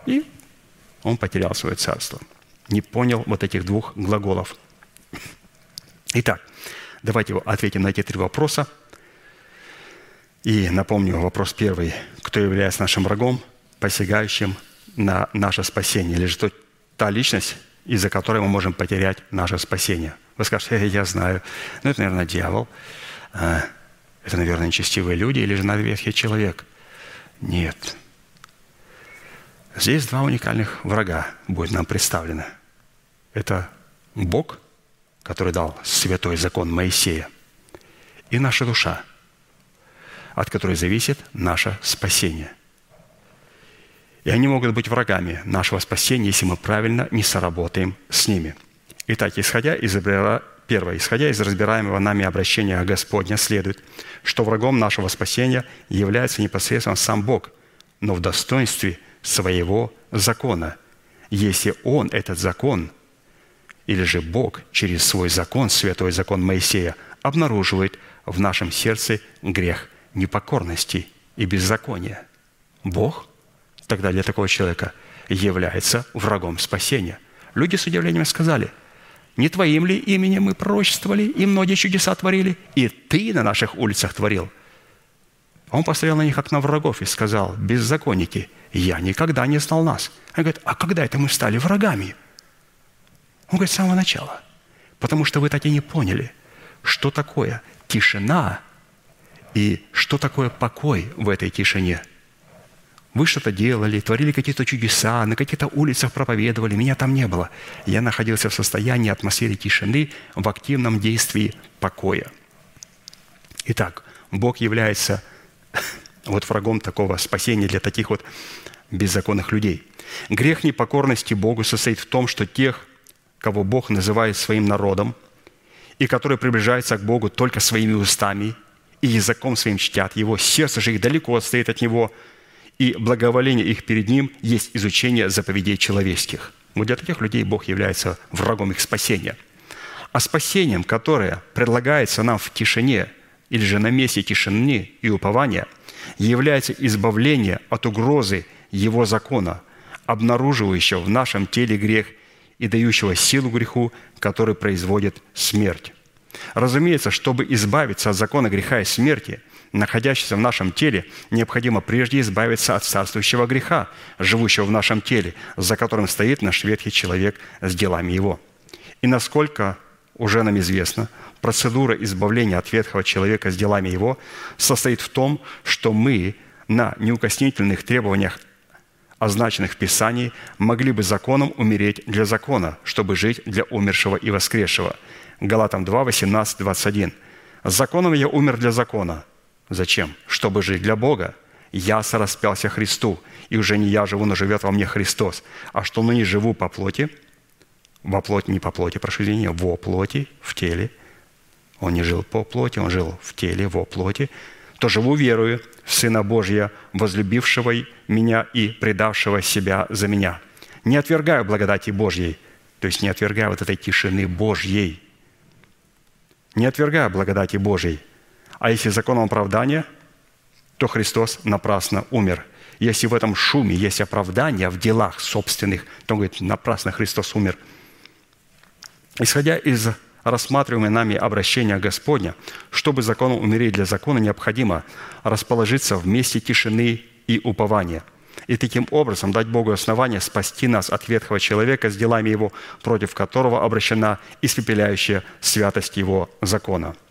И он потерял свое царство. Не понял вот этих двух глаголов. Итак, давайте ответим на эти три вопроса. И напомню вопрос первый. Кто является нашим врагом, посягающим на наше спасение? Или же та личность, из-за которой мы можем потерять наше спасение? Вы скажете, э, я знаю. Ну, это, наверное, дьявол. А, это, наверное, нечестивые люди или же ветхий человек. Нет. Здесь два уникальных врага будет нам представлены. Это Бог, который дал святой закон Моисея, и наша душа, от которой зависит наше спасение. И они могут быть врагами нашего спасения, если мы правильно не соработаем с ними. Итак, исходя из Первое. Исходя из разбираемого нами обращения Господня, следует, что врагом нашего спасения является непосредственно сам Бог, но в достоинстве своего закона, если Он, этот закон, или же Бог через свой закон, святой закон Моисея, обнаруживает в нашем сердце грех непокорности и беззакония. Бог тогда для такого человека является врагом спасения. Люди с удивлением сказали – не Твоим ли именем мы пророчествовали и многие чудеса творили? И Ты на наших улицах творил. Он посмотрел на них, как на врагов, и сказал, беззаконники, я никогда не знал нас. Он говорит, а когда это мы стали врагами? Он говорит, с самого начала. Потому что вы так и не поняли, что такое тишина и что такое покой в этой тишине – вы что-то делали, творили какие-то чудеса, на каких-то улицах проповедовали, меня там не было. Я находился в состоянии атмосферы тишины, в активном действии покоя. Итак, Бог является вот врагом такого спасения для таких вот беззаконных людей. Грех непокорности Богу состоит в том, что тех, кого Бог называет своим народом, и которые приближаются к Богу только своими устами и языком своим чтят Его, сердце же их далеко отстоит от Него – и благоволение их перед Ним есть изучение заповедей человеческих. Вот для таких людей Бог является врагом их спасения. А спасением, которое предлагается нам в тишине или же на месте тишины и упования, является избавление от угрозы Его закона, обнаруживающего в нашем теле грех и дающего силу греху, который производит смерть. Разумеется, чтобы избавиться от закона греха и смерти – находящийся в нашем теле, необходимо прежде избавиться от царствующего греха, живущего в нашем теле, за которым стоит наш ветхий человек с делами его. И насколько уже нам известно, процедура избавления от ветхого человека с делами его состоит в том, что мы на неукоснительных требованиях означенных в Писании, могли бы законом умереть для закона, чтобы жить для умершего и воскресшего. Галатам 2, 18, 21. «Законом я умер для закона, Зачем? Чтобы жить для Бога. Я сораспялся Христу, и уже не я живу, но живет во мне Христос. А что ныне живу по плоти, во плоти, не по плоти, прошу извинения, во плоти, в теле. Он не жил по плоти, он жил в теле, во плоти. То живу верою в Сына Божья, возлюбившего меня и предавшего себя за меня. Не отвергаю благодати Божьей, то есть не отвергаю вот этой тишины Божьей. Не отвергаю благодати Божьей, а если законом оправдания, то Христос напрасно умер. Если в этом шуме есть оправдание в делах собственных, то он говорит, напрасно Христос умер. Исходя из рассматриваемого нами обращения Господня, чтобы законом умереть для закона, необходимо расположиться в месте тишины и упования – и таким образом дать Богу основание спасти нас от ветхого человека с делами Его, против которого обращена испепеляющая святость Его закона –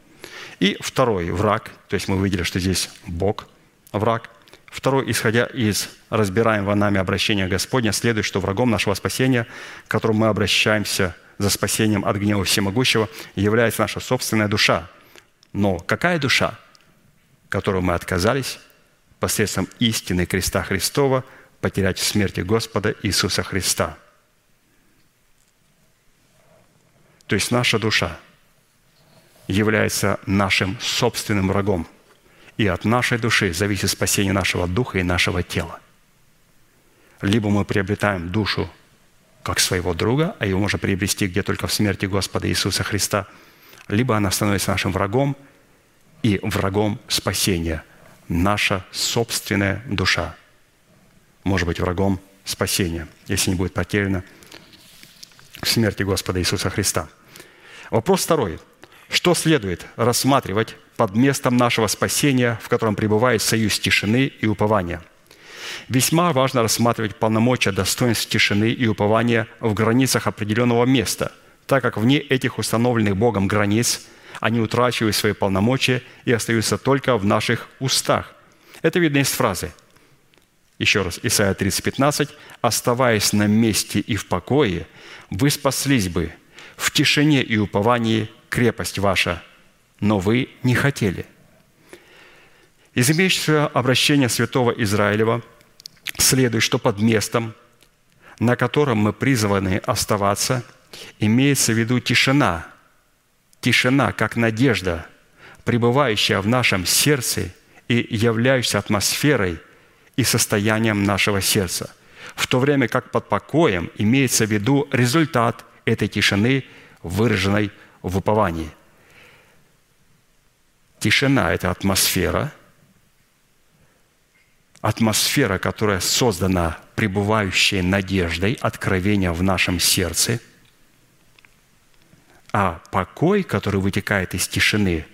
и второй враг, то есть мы увидели, что здесь Бог враг, Второе, исходя из разбираемого нами обращения Господня, следует, что врагом нашего спасения, к которому мы обращаемся за спасением от гнева всемогущего, является наша собственная душа. Но какая душа, которую мы отказались посредством истины креста Христова потерять в смерти Господа Иисуса Христа? То есть наша душа является нашим собственным врагом – и от нашей души зависит спасение нашего духа и нашего тела. Либо мы приобретаем душу как своего друга, а его можно приобрести где только в смерти Господа Иисуса Христа, либо она становится нашим врагом и врагом спасения. Наша собственная душа может быть врагом спасения, если не будет потеряна в смерти Господа Иисуса Христа. Вопрос второй. Что следует рассматривать под местом нашего спасения, в котором пребывает союз тишины и упования. Весьма важно рассматривать полномочия достоинств тишины и упования в границах определенного места, так как вне этих установленных Богом границ они утрачивают свои полномочия и остаются только в наших устах. Это видно из фразы. Еще раз, Исайя 30, 15. «Оставаясь на месте и в покое, вы спаслись бы. В тишине и уповании крепость ваша, но вы не хотели. Из имеющегося обращения святого Израилева следует, что под местом, на котором мы призваны оставаться, имеется в виду тишина. Тишина, как надежда, пребывающая в нашем сердце и являющаяся атмосферой и состоянием нашего сердца. В то время как под покоем имеется в виду результат этой тишины, выраженной в уповании. Тишина – это атмосфера, атмосфера, которая создана пребывающей надеждой, откровения в нашем сердце, а покой, который вытекает из тишины,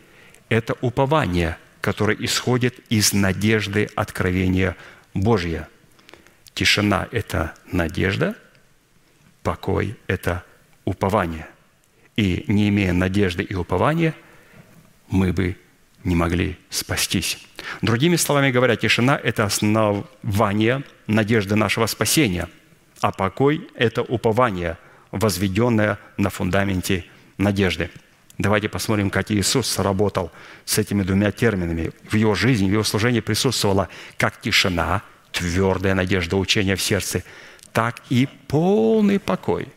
это упование, которое исходит из надежды откровения Божья. Тишина – это надежда, покой – это упование. И не имея надежды и упования, мы бы не могли спастись. Другими словами говоря, тишина – это основание надежды нашего спасения, а покой – это упование, возведенное на фундаменте надежды. Давайте посмотрим, как Иисус работал с этими двумя терминами. В его жизни, в его служении присутствовала как тишина, твердая надежда учения в сердце, так и полный покой.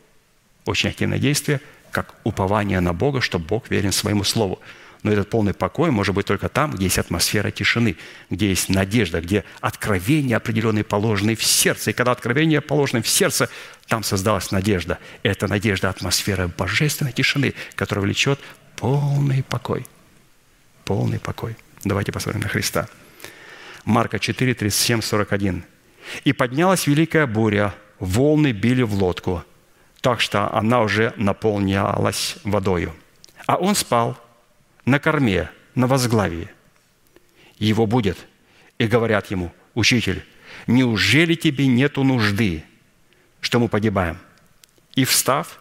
Очень активное действие, как упование на Бога, что Бог верен своему Слову. Но этот полный покой может быть только там, где есть атмосфера тишины, где есть надежда, где откровение определенные положены в сердце. И когда откровение положено в сердце, там создалась надежда. Это надежда атмосфера божественной тишины, которая влечет полный покой. Полный покой. Давайте посмотрим на Христа. Марка 4, 37, 41. «И поднялась великая буря, волны били в лодку, так что она уже наполнялась водою. А он спал – на корме, на возглавии. Его будет, и говорят ему, «Учитель, неужели тебе нету нужды, что мы погибаем?» И встав,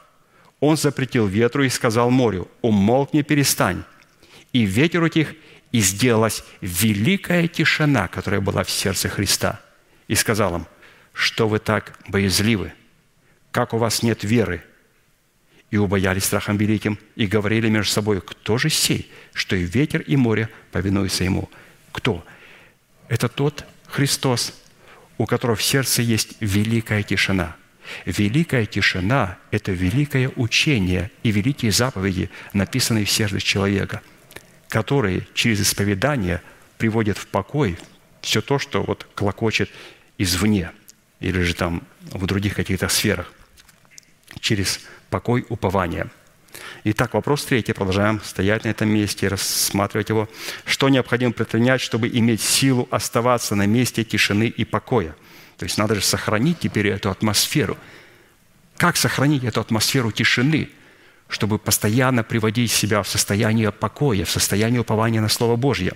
он запретил ветру и сказал морю, «Умолкни, перестань». И ветер утих, и сделалась великая тишина, которая была в сердце Христа. И сказал им, что вы так боязливы, как у вас нет веры – и убоялись страхом великим, и говорили между собой, кто же сей, что и ветер, и море повинуются ему. Кто? Это тот Христос, у которого в сердце есть великая тишина. Великая тишина – это великое учение и великие заповеди, написанные в сердце человека, которые через исповедание приводят в покой все то, что вот клокочет извне или же там в других каких-то сферах через покой, упование. Итак, вопрос третий. Продолжаем стоять на этом месте и рассматривать его. Что необходимо предпринять, чтобы иметь силу оставаться на месте тишины и покоя? То есть надо же сохранить теперь эту атмосферу. Как сохранить эту атмосферу тишины – чтобы постоянно приводить себя в состояние покоя, в состояние упования на Слово Божье.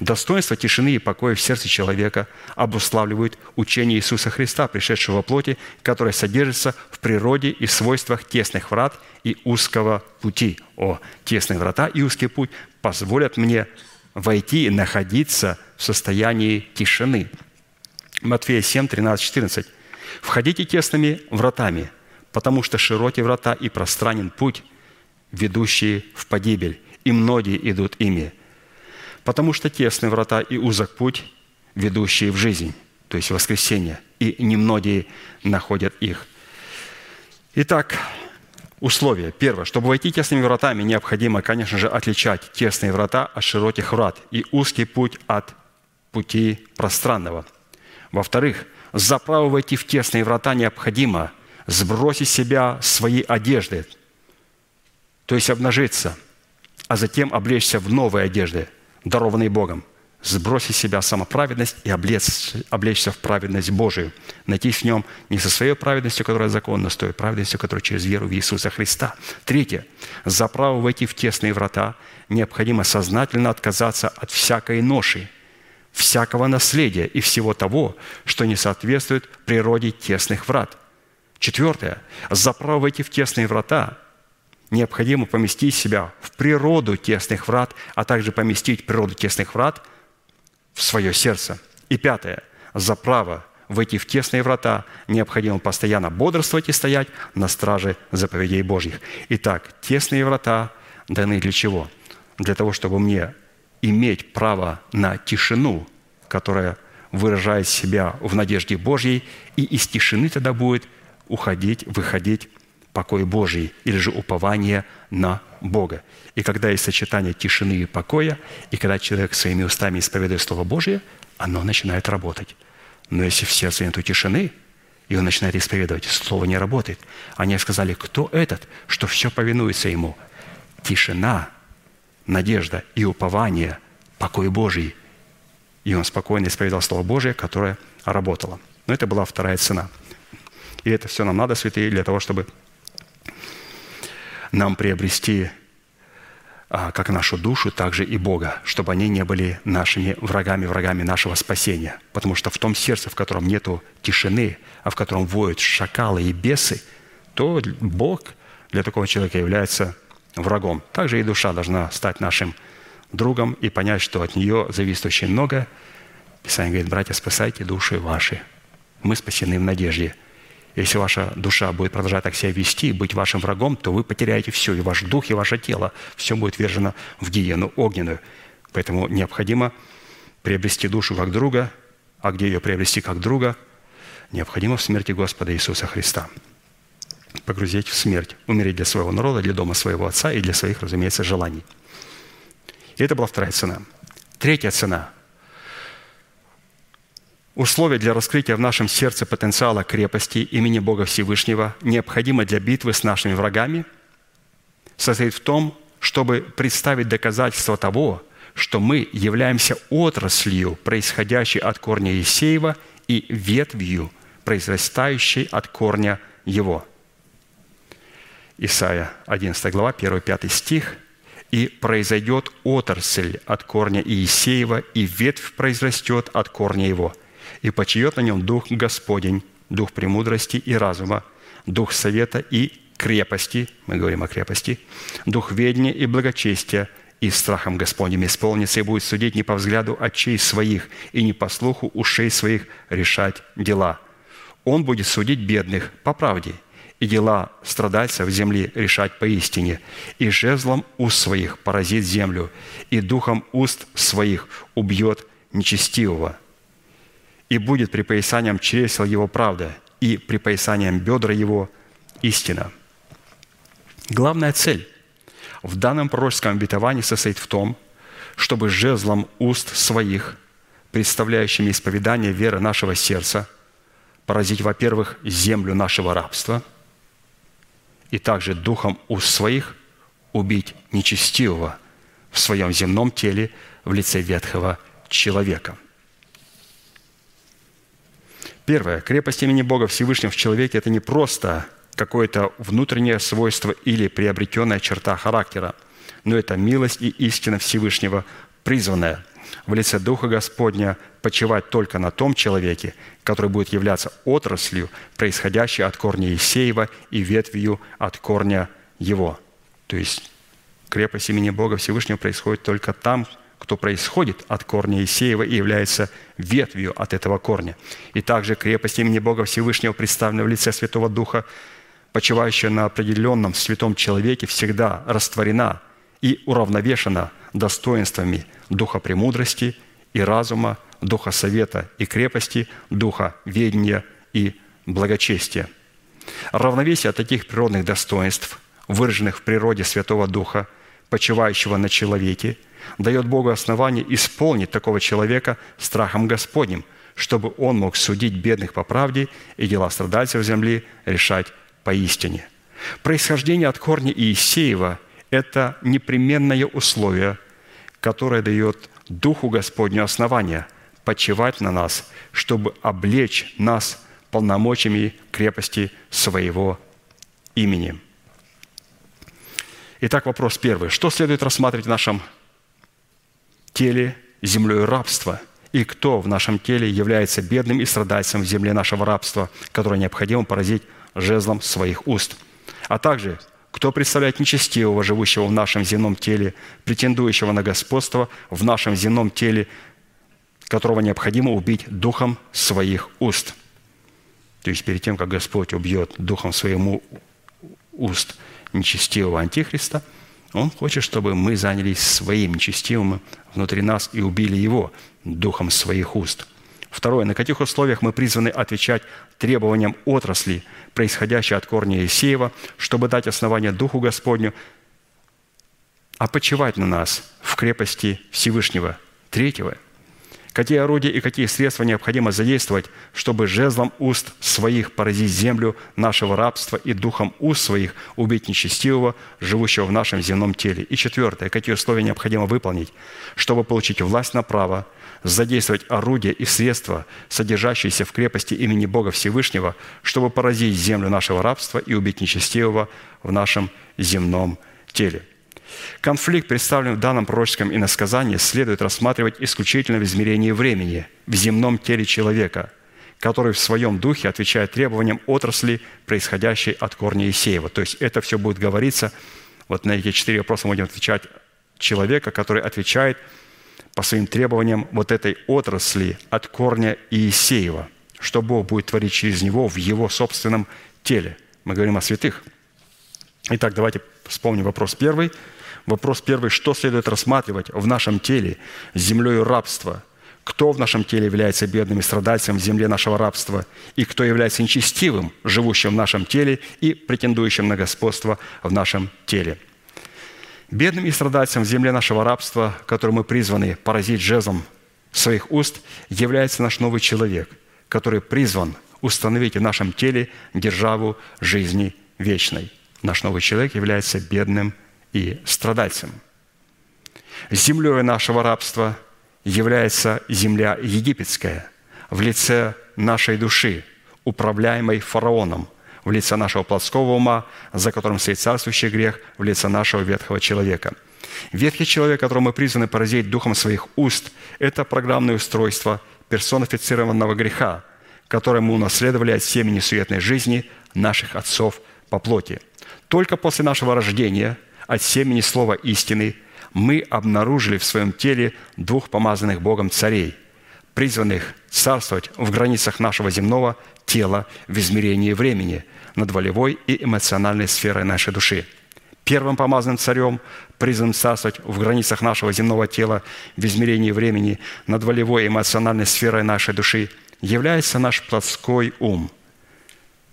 Достоинство тишины и покоя в сердце человека обуславливают учение Иисуса Христа, пришедшего во плоти, которое содержится в природе и свойствах тесных врат и узкого пути. О, тесные врата и узкий путь позволят мне войти и находиться в состоянии тишины. Матфея 7, 13, 14. «Входите тесными вратами, потому что широки врата и пространен путь, ведущие в погибель, и многие идут ими. Потому что тесны врата и узок путь, ведущие в жизнь, то есть в воскресенье, и немногие находят их». Итак, условия. Первое. Чтобы войти тесными вратами, необходимо, конечно же, отличать тесные врата от широких врат и узкий путь от пути пространного. Во-вторых, за право войти в тесные врата необходимо сбросить себя свои одежды, то есть обнажиться, а затем облечься в новые одежды, дарованные Богом – сбросить себя самоправедность и облечься, облечься в праведность Божию. Найти в нем не со своей праведностью, которая законна, с той праведностью, которая через веру в Иисуса Христа. Третье. За право войти в тесные врата необходимо сознательно отказаться от всякой ноши, всякого наследия и всего того, что не соответствует природе тесных врат. Четвертое. За право войти в тесные врата необходимо поместить себя в природу тесных врат, а также поместить природу тесных врат – в свое сердце. И пятое. За право войти в тесные врата необходимо постоянно бодрствовать и стоять на страже заповедей Божьих. Итак, тесные врата даны для чего? Для того, чтобы мне иметь право на тишину, которая выражает себя в надежде Божьей, и из тишины тогда будет уходить, выходить покой Божий или же упование на Бога. И когда есть сочетание тишины и покоя, и когда человек своими устами исповедует Слово Божие, оно начинает работать. Но если в сердце нет тишины, и он начинает исповедовать, Слово не работает. Они сказали, кто этот, что все повинуется ему? Тишина, надежда и упование, покой Божий. И он спокойно исповедовал Слово Божие, которое работало. Но это была вторая цена. И это все нам надо, святые, для того, чтобы нам приобрести а, как нашу душу, так же и Бога, чтобы они не были нашими врагами, врагами нашего спасения. Потому что в том сердце, в котором нету тишины, а в котором воют шакалы и бесы, то Бог для такого человека является врагом. Также и душа должна стать нашим другом и понять, что от нее зависит очень много. Писание говорит, братья, спасайте души ваши. Мы спасены в надежде – если ваша душа будет продолжать так себя вести, быть вашим врагом, то вы потеряете все, и ваш дух, и ваше тело. Все будет вержено в гиену огненную. Поэтому необходимо приобрести душу как друга, а где ее приобрести как друга? Необходимо в смерти Господа Иисуса Христа. Погрузить в смерть, умереть для своего народа, для дома своего отца и для своих, разумеется, желаний. И это была вторая цена. Третья цена – Условия для раскрытия в нашем сердце потенциала крепости имени Бога Всевышнего, необходимо для битвы с нашими врагами, состоит в том, чтобы представить доказательство того, что мы являемся отраслью, происходящей от корня Есеева, и ветвью, произрастающей от корня его. Исайя 11 глава, 1-5 стих. «И произойдет отрасль от корня Иисеева, и ветвь произрастет от корня его, и почиет на нем Дух Господень, Дух премудрости и разума, Дух совета и крепости, мы говорим о крепости, Дух ведения и благочестия, и страхом Господним исполнится, и будет судить не по взгляду очей своих, и не по слуху ушей своих решать дела. Он будет судить бедных по правде, и дела страдальцев земли решать поистине, и жезлом уст своих поразит землю, и духом уст своих убьет нечестивого – и будет припоясанием чресел его правда, и припоясанием бедра его истина». Главная цель в данном пророческом обетовании состоит в том, чтобы жезлом уст своих, представляющими исповедание веры нашего сердца, поразить, во-первых, землю нашего рабства, и также духом уст своих убить нечестивого в своем земном теле в лице ветхого человека – Первое. Крепость имени Бога Всевышнего в человеке – это не просто какое-то внутреннее свойство или приобретенная черта характера, но это милость и истина Всевышнего, призванная в лице Духа Господня почивать только на том человеке, который будет являться отраслью, происходящей от корня Есеева и ветвью от корня его. То есть крепость имени Бога Всевышнего происходит только там, кто происходит от корня Исеева и является ветвью от этого корня. И также крепость имени Бога Всевышнего, представленная в лице Святого Духа, почивающая на определенном святом человеке, всегда растворена и уравновешена достоинствами Духа премудрости и разума, Духа совета и крепости, Духа ведения и благочестия. Равновесие таких природных достоинств, выраженных в природе Святого Духа, почивающего на человеке, дает Богу основание исполнить такого человека страхом Господним, чтобы он мог судить бедных по правде и дела страдальцев земли решать поистине. Происхождение от корня Иисеева – это непременное условие, которое дает Духу Господню основания почивать на нас, чтобы облечь нас полномочиями крепости своего имени. Итак, вопрос первый. Что следует рассматривать в нашем теле землей рабства? И кто в нашем теле является бедным и страдальцем в земле нашего рабства, которое необходимо поразить жезлом своих уст? А также, кто представляет нечестивого, живущего в нашем земном теле, претендующего на господство в нашем земном теле, которого необходимо убить духом своих уст. То есть перед тем, как Господь убьет духом своему уст нечестивого антихриста, Он хочет, чтобы мы занялись своим нечестивым внутри нас и убили его духом своих уст. Второе. На каких условиях мы призваны отвечать требованиям отрасли, происходящей от корня Исеева, чтобы дать основание Духу Господню, а почивать на нас в крепости Всевышнего. Третьего – какие орудия и какие средства необходимо задействовать, чтобы жезлом уст своих поразить землю нашего рабства и духом уст своих убить нечестивого, живущего в нашем земном теле. И четвертое, какие условия необходимо выполнить, чтобы получить власть на право, задействовать орудия и средства, содержащиеся в крепости имени Бога Всевышнего, чтобы поразить землю нашего рабства и убить нечестивого в нашем земном теле. Конфликт, представленный в данном пророческом иносказании, следует рассматривать исключительно в измерении времени, в земном теле человека, который в своем духе отвечает требованиям отрасли, происходящей от корня Исеева. То есть это все будет говориться, вот на эти четыре вопроса мы будем отвечать человека, который отвечает по своим требованиям вот этой отрасли от корня Иисеева, что Бог будет творить через него в его собственном теле. Мы говорим о святых. Итак, давайте вспомним вопрос первый – Вопрос первый, что следует рассматривать в нашем теле с землей рабства? Кто в нашем теле является бедным и страдальцем в земле нашего рабства? И кто является нечестивым, живущим в нашем теле и претендующим на господство в нашем теле? Бедным и страдальцем в земле нашего рабства, который мы призваны поразить жезлом своих уст, является наш новый человек, который призван установить в нашем теле державу жизни вечной. Наш новый человек является бедным и страдальцем. Землей нашего рабства является земля египетская в лице нашей души, управляемой фараоном, в лице нашего плотского ума, за которым стоит царствующий грех, в лице нашего ветхого человека. Ветхий человек, которого мы призваны поразить духом своих уст, это программное устройство персонифицированного греха, которое мы унаследовали от семени суетной жизни наших отцов по плоти. Только после нашего рождения – от семени слова истины, мы обнаружили в своем теле двух помазанных Богом царей, призванных царствовать в границах нашего земного тела в измерении времени над волевой и эмоциональной сферой нашей души. Первым помазанным царем, призванным царствовать в границах нашего земного тела в измерении времени над волевой и эмоциональной сферой нашей души, является наш плотской ум,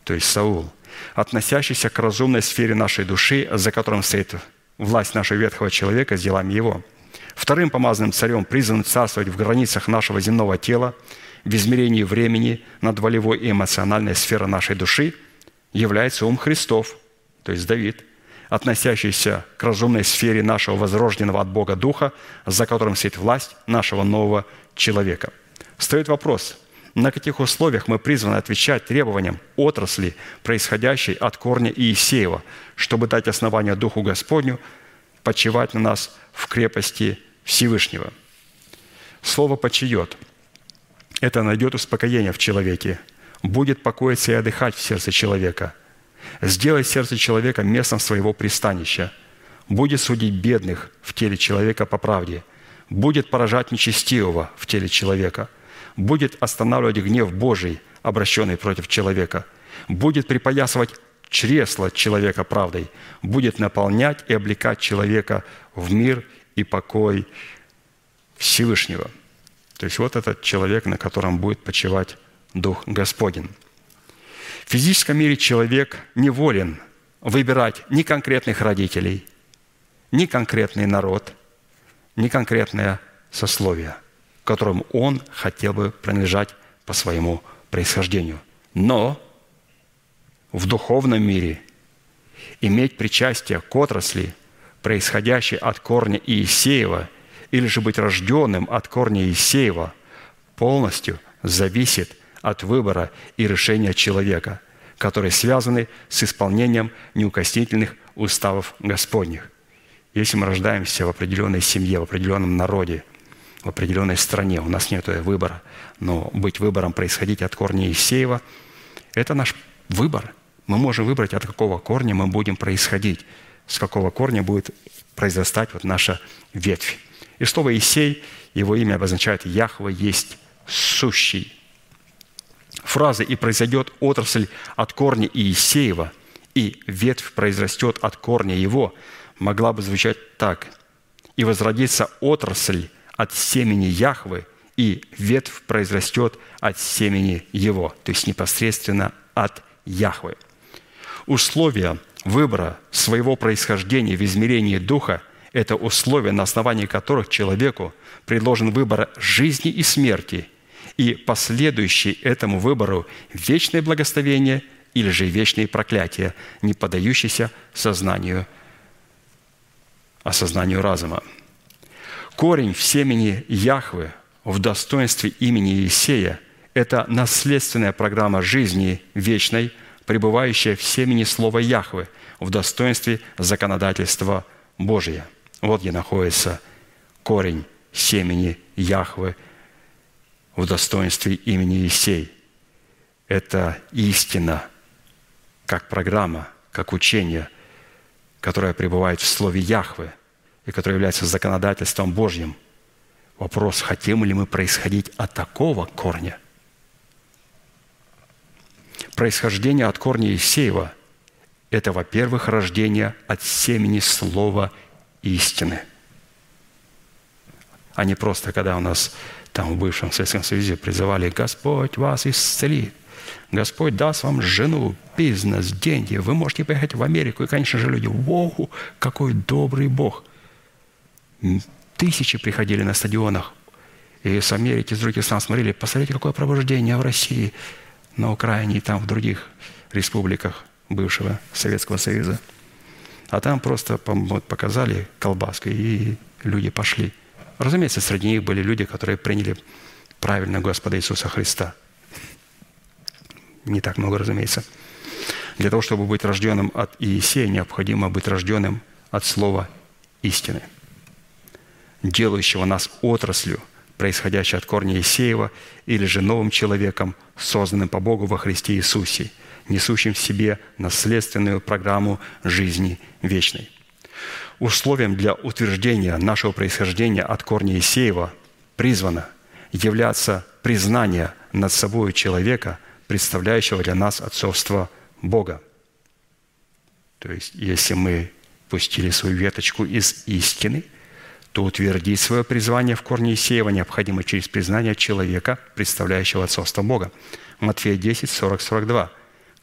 то есть Саул – относящийся к разумной сфере нашей души, за которым стоит власть нашего ветхого человека с делами его. Вторым помазанным царем, призванным царствовать в границах нашего земного тела, в измерении времени над волевой и эмоциональной сферой нашей души, является ум Христов, то есть Давид, относящийся к разумной сфере нашего возрожденного от Бога Духа, за которым стоит власть нашего нового человека. Стоит вопрос, на каких условиях мы призваны отвечать требованиям отрасли, происходящей от корня Иисеева, чтобы дать основание Духу Господню почивать на нас в крепости Всевышнего. Слово «почиет» – это найдет успокоение в человеке, будет покоиться и отдыхать в сердце человека, сделает сердце человека местом своего пристанища, будет судить бедных в теле человека по правде, будет поражать нечестивого в теле человека, будет останавливать гнев Божий, обращенный против человека, будет припоясывать чресло человека правдой, будет наполнять и облекать человека в мир и покой Всевышнего. То есть вот этот человек, на котором будет почивать Дух Господень. В физическом мире человек неволен выбирать ни конкретных родителей, ни конкретный народ, ни конкретное сословие, которому он хотел бы принадлежать по своему происхождению. Но в духовном мире иметь причастие к отрасли, происходящей от корня Иисеева, или же быть рожденным от корня Иисеева, полностью зависит от выбора и решения человека, которые связаны с исполнением неукоснительных уставов Господних. Если мы рождаемся в определенной семье, в определенном народе, в определенной стране, у нас нет выбора, но быть выбором происходить от корня Иисеева – это наш выбор – мы можем выбрать, от какого корня мы будем происходить, с какого корня будет произрастать вот наша ветвь. И слово «Исей», его имя обозначает «Яхва есть сущий». Фраза «И произойдет отрасль от корня Иисеева, и ветвь произрастет от корня его» могла бы звучать так. «И возродится отрасль от семени Яхвы, и ветвь произрастет от семени его», то есть непосредственно от Яхвы. Условия выбора своего происхождения в измерении Духа – это условия, на основании которых человеку предложен выбор жизни и смерти и последующий этому выбору вечное благословение или же вечные проклятия, не поддающиеся сознанию, осознанию разума. Корень в семени Яхвы в достоинстве имени Иисея – это наследственная программа жизни вечной – пребывающее в семени слова Яхвы в достоинстве законодательства Божия. Вот где находится корень семени Яхвы в достоинстве имени Исей. Это истина, как программа, как учение, которое пребывает в слове Яхвы и которое является законодательством Божьим. Вопрос, хотим ли мы происходить от такого корня – происхождение от корня Исеева – это, во-первых, рождение от семени слова истины. А не просто, когда у нас там в бывшем Советском Союзе призывали «Господь вас исцелит», Господь даст вам жену, бизнес, деньги. Вы можете поехать в Америку. И, конечно же, люди, вау, какой добрый Бог. Тысячи приходили на стадионах. И с Америки, с других стран смотрели, посмотрите, какое пробуждение в России – на Украине и там в других республиках бывшего Советского Союза. А там просто показали колбаской, и люди пошли. Разумеется, среди них были люди, которые приняли правильно Господа Иисуса Христа. Не так много, разумеется. Для того, чтобы быть рожденным от Иисея, необходимо быть рожденным от слова истины, делающего нас отраслью – происходящий от корня Исеева, или же новым человеком, созданным по Богу во Христе Иисусе, несущим в себе наследственную программу жизни вечной. Условием для утверждения нашего происхождения от корня Исеева призвано являться признание над собой человека, представляющего для нас отцовство Бога. То есть, если мы пустили свою веточку из истины – то утвердить свое призвание в корне Исеева необходимо через признание человека, представляющего отцовство Бога. Матфея 10, 40, 42.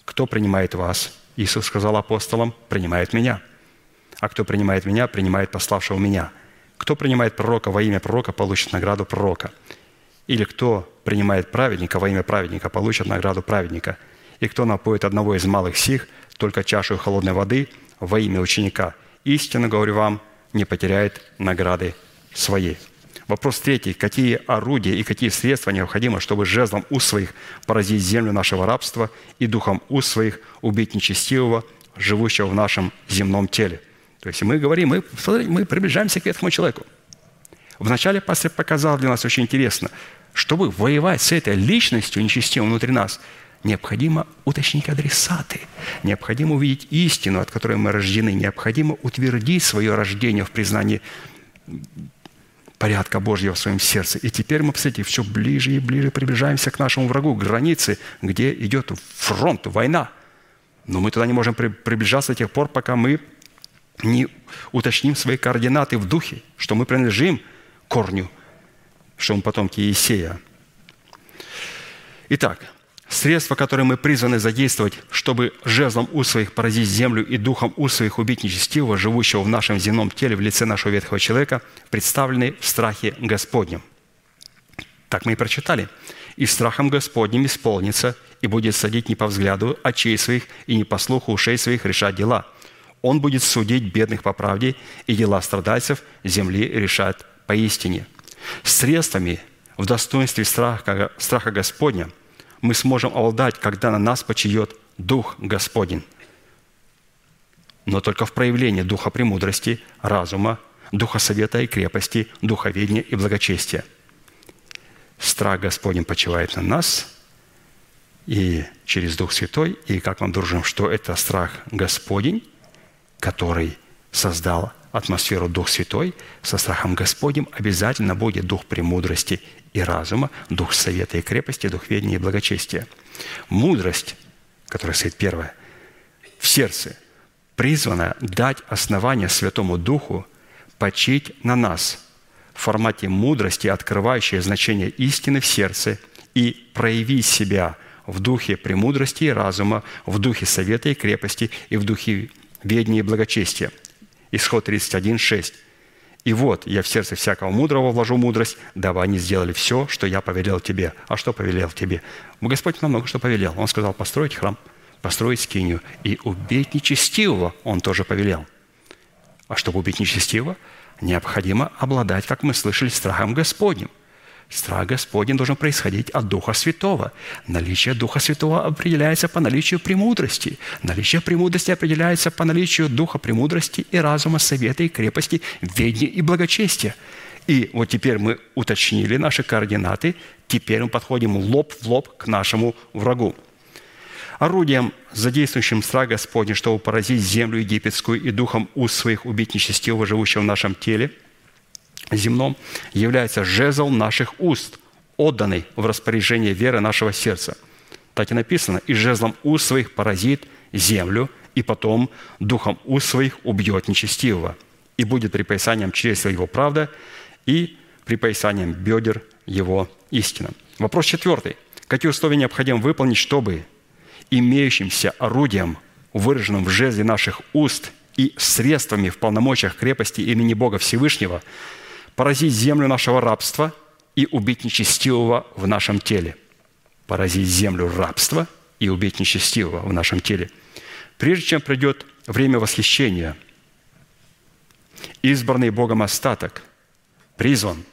«Кто принимает вас?» Иисус сказал апостолам, «Принимает меня». «А кто принимает меня, принимает пославшего меня». «Кто принимает пророка во имя пророка, получит награду пророка». Или кто принимает праведника во имя праведника, получит награду праведника. И кто напоит одного из малых сих, только чашу холодной воды во имя ученика. Истинно говорю вам – не потеряет награды своей. Вопрос третий. Какие орудия и какие средства необходимы, чтобы жезлом у своих поразить землю нашего рабства и духом у своих убить нечестивого, живущего в нашем земном теле? То есть мы говорим, мы, мы приближаемся к этому человеку. Вначале пастор показал для нас очень интересно, чтобы воевать с этой личностью нечестивой внутри нас – Необходимо уточнить адресаты. Необходимо увидеть истину, от которой мы рождены. Необходимо утвердить свое рождение в признании порядка Божьего в своем сердце. И теперь мы, посмотрите, все ближе и ближе приближаемся к нашему врагу, к границе, где идет фронт, война. Но мы туда не можем приближаться до тех пор, пока мы не уточним свои координаты в духе, что мы принадлежим корню, что мы потомки Иисея. Итак, Средства, которые мы призваны задействовать, чтобы жезлом у своих поразить землю и духом у своих убить нечестивого, живущего в нашем земном теле в лице нашего ветхого человека, представлены в страхе Господнем. Так мы и прочитали. «И страхом Господним исполнится, и будет садить не по взгляду очей своих и не по слуху ушей своих решать дела. Он будет судить бедных по правде, и дела страдальцев земли решать поистине». Средствами в достоинстве страха, страха Господня – мы сможем обладать, когда на нас почиет Дух Господень. Но только в проявлении Духа премудрости, разума, Духа совета и крепости, Духа ведения и благочестия. Страх Господень почивает на нас, и через Дух Святой, и как мы дружим, что это страх Господень, который создал атмосферу Дух Святой, со страхом Господним обязательно будет Дух премудрости и разума, дух совета и крепости, дух ведения и благочестия. Мудрость, которая стоит первая, в сердце, призвана дать основание Святому Духу почить на нас в формате мудрости, открывающей значение истины в сердце и проявить себя в духе премудрости и разума, в духе совета и крепости и в духе ведения и благочестия. Исход 31, 6. И вот я в сердце всякого мудрого вложу мудрость, дабы они сделали все, что я повелел тебе. А что повелел тебе? Господь нам много что повелел. Он сказал построить храм, построить скинию. И убить нечестивого он тоже повелел. А чтобы убить нечестивого, необходимо обладать, как мы слышали, страхом Господним – Страх Господень должен происходить от Духа Святого. Наличие Духа Святого определяется по наличию премудрости. Наличие премудрости определяется по наличию Духа премудрости и разума, совета и крепости, ведения и благочестия. И вот теперь мы уточнили наши координаты, теперь мы подходим лоб в лоб к нашему врагу. Орудием, задействующим страх Господень, чтобы поразить землю египетскую и духом уст своих убить нечестивого, живущего в нашем теле – земном является жезл наших уст, отданный в распоряжение веры нашего сердца. Так и написано, «И жезлом уст своих поразит землю, и потом духом уст своих убьет нечестивого, и будет припоясанием чресла его правда, и припоясанием бедер его истина». Вопрос четвертый. Какие условия необходимо выполнить, чтобы имеющимся орудием, выраженным в жезле наших уст и средствами в полномочиях крепости имени Бога Всевышнего – поразить землю нашего рабства и убить нечестивого в нашем теле. Поразить землю рабства и убить нечестивого в нашем теле. Прежде чем придет время восхищения, избранный Богом остаток призван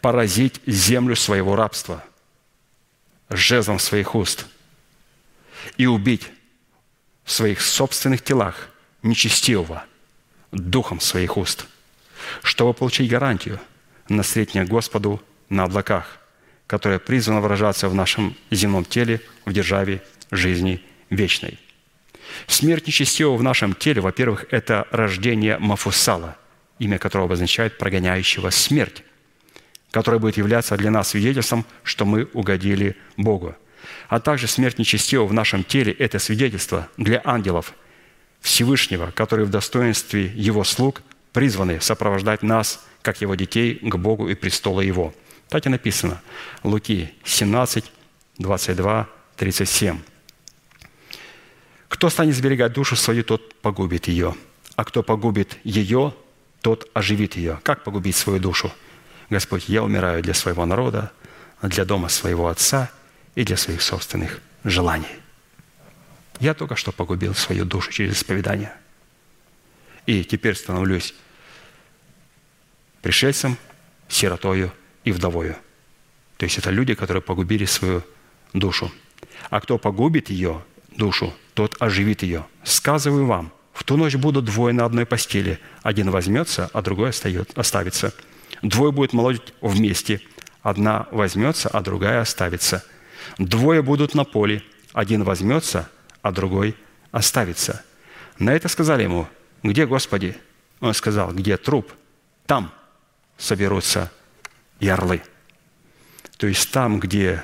поразить землю своего рабства жезлом своих уст и убить в своих собственных телах нечестивого духом своих уст – чтобы получить гарантию на среднее Господу на облаках, которая призвана выражаться в нашем земном теле в державе жизни вечной. Смерть нечестивого в нашем теле, во-первых, это рождение Мафусала, имя которого обозначает прогоняющего смерть, которое будет являться для нас свидетельством, что мы угодили Богу. А также смерть нечестивого в нашем теле – это свидетельство для ангелов Всевышнего, которые в достоинстве Его слуг призваны сопровождать нас, как Его детей, к Богу и престолу Его. Так и написано. Луки 17, 22, 37. «Кто станет сберегать душу свою, тот погубит ее, а кто погубит ее, тот оживит ее». Как погубить свою душу? Господь, я умираю для своего народа, для дома своего отца и для своих собственных желаний. Я только что погубил свою душу через исповедание. И теперь становлюсь пришельцем, сиротою и вдовою. То есть это люди, которые погубили свою душу. А кто погубит ее душу, тот оживит ее. Сказываю вам, в ту ночь будут двое на одной постели. Один возьмется, а другой остает, оставится. Двое будут молоть вместе. Одна возьмется, а другая оставится. Двое будут на поле. Один возьмется, а другой оставится. На это сказали ему, где Господи? Он сказал, где труп, там соберутся ярлы. То есть там, где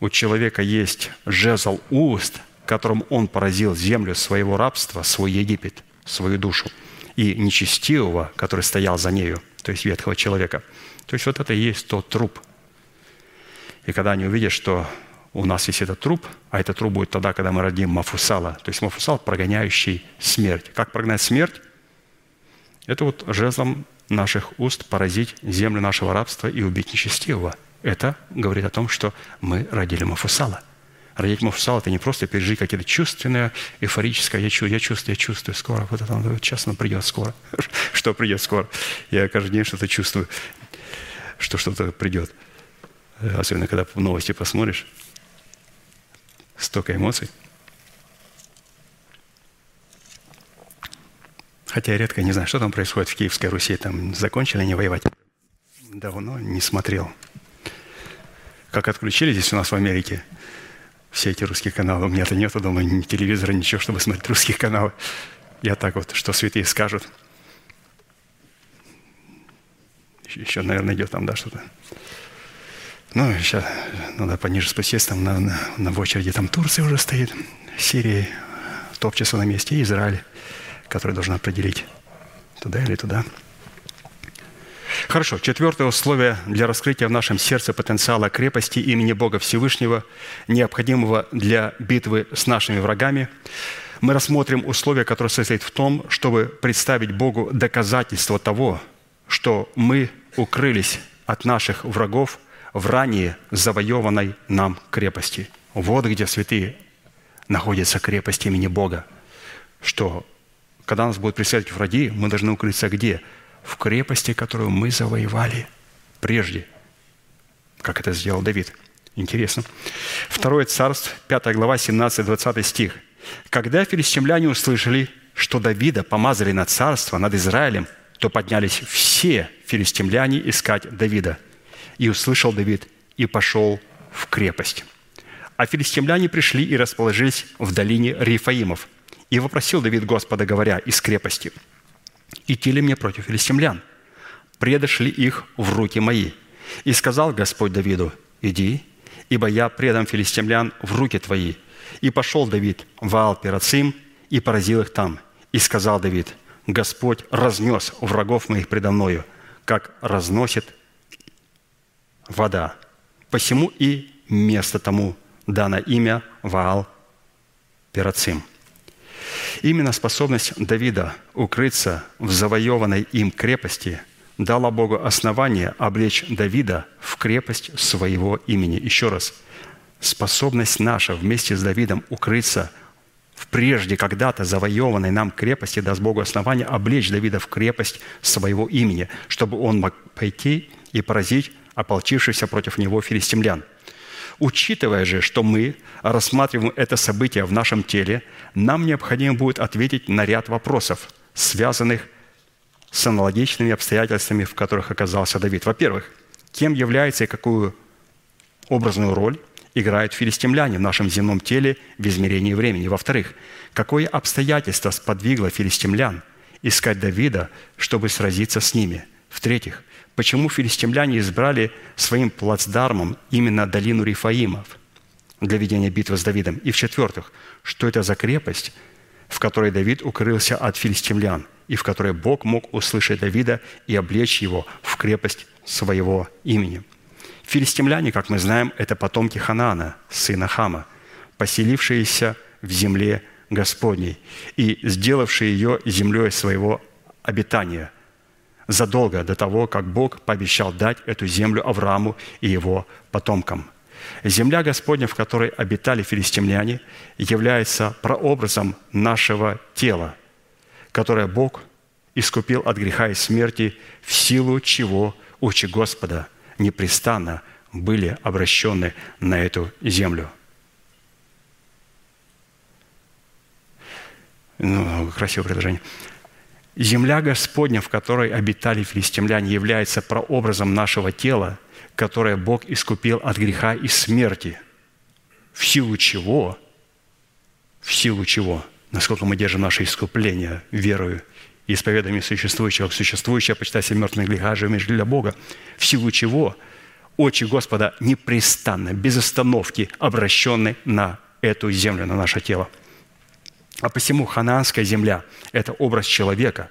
у человека есть жезл уст, которым он поразил землю своего рабства, свой Египет, свою душу, и нечестивого, который стоял за нею, то есть ветхого человека. То есть вот это и есть тот труп. И когда они увидят, что у нас есть этот труп, а этот труп будет тогда, когда мы родим Мафусала. То есть Мафусал, прогоняющий смерть. Как прогнать смерть? Это вот жезлом наших уст поразить землю нашего рабства и убить нечестивого. Это говорит о том, что мы родили Мафусала. Родить Мафусала – это не просто пережить какие-то чувственное, эйфорическое «я чувствую, я чувствую, я чувствую, скоро, вот это вот сейчас оно придет скоро». Что придет скоро? Я каждый день что-то чувствую, что что-то придет. Особенно, когда новости посмотришь, столько эмоций. Хотя я редко не знаю, что там происходит в Киевской Руси. Там закончили они воевать? Давно не смотрел. Как отключили здесь у нас в Америке все эти русские каналы. У меня-то нету дома ни телевизора, ничего, чтобы смотреть русские каналы. Я так вот, что святые скажут. Еще, наверное, идет там, да, что-то. Ну, сейчас надо пониже спуститься, там на, на, на в очереди там Турция уже стоит, Сирия топчется на месте, Израиль, который должен определить, туда или туда. Хорошо, четвертое условие для раскрытия в нашем сердце потенциала крепости имени Бога Всевышнего, необходимого для битвы с нашими врагами. Мы рассмотрим условие, которое состоит в том, чтобы представить Богу доказательство того, что мы укрылись от наших врагов – в ранее завоеванной нам крепости. Вот где святые находятся крепость имени Бога. Что когда нас будут преследовать враги, мы должны укрыться где? В крепости, которую мы завоевали прежде. Как это сделал Давид. Интересно. Второе царство, 5 глава, 17-20 стих. «Когда филистимляне услышали, что Давида помазали на царство над Израилем, то поднялись все филистимляне искать Давида – и услышал Давид, и пошел в крепость. А филистимляне пришли и расположились в долине Рифаимов. И вопросил Давид Господа, говоря, из крепости, «Идти ли мне против филистимлян? Предошли их в руки мои». И сказал Господь Давиду, «Иди, ибо я предам филистимлян в руки твои». И пошел Давид в Аал-Пирацим и поразил их там. И сказал Давид, «Господь разнес врагов моих предо мною, как разносит вода. Посему и место тому дано имя Ваал Перацим. Именно способность Давида укрыться в завоеванной им крепости дала Богу основание облечь Давида в крепость своего имени. Еще раз, способность наша вместе с Давидом укрыться в прежде когда-то завоеванной нам крепости даст Богу основание облечь Давида в крепость своего имени, чтобы он мог пойти и поразить ополчившихся против него филистимлян. Учитывая же, что мы рассматриваем это событие в нашем теле, нам необходимо будет ответить на ряд вопросов, связанных с аналогичными обстоятельствами, в которых оказался Давид. Во-первых, кем является и какую образную роль играют филистимляне в нашем земном теле в измерении времени. Во-вторых, какое обстоятельство сподвигло филистимлян искать Давида, чтобы сразиться с ними. В-третьих, почему филистимляне избрали своим плацдармом именно долину Рифаимов для ведения битвы с Давидом. И в-четвертых, что это за крепость, в которой Давид укрылся от филистимлян, и в которой Бог мог услышать Давида и облечь его в крепость своего имени. Филистимляне, как мы знаем, это потомки Ханана, сына Хама, поселившиеся в земле Господней и сделавшие ее землей своего обитания – задолго до того, как Бог пообещал дать эту землю Аврааму и его потомкам. Земля Господня, в которой обитали филистимляне, является прообразом нашего тела, которое Бог искупил от греха и смерти, в силу чего очи Господа непрестанно были обращены на эту землю. Ну, красивое предложение. Земля Господня, в которой обитали филистимляне, является прообразом нашего тела, которое Бог искупил от греха и смерти. В силу чего? В силу чего? Насколько мы держим наше искупление верою и исповеданием существующего в существующее, почитай себя мертвыми грехами для Бога, в силу чего очи Господа непрестанно, без остановки обращены на эту землю, на наше тело. А посему ханаанская земля – это образ человека,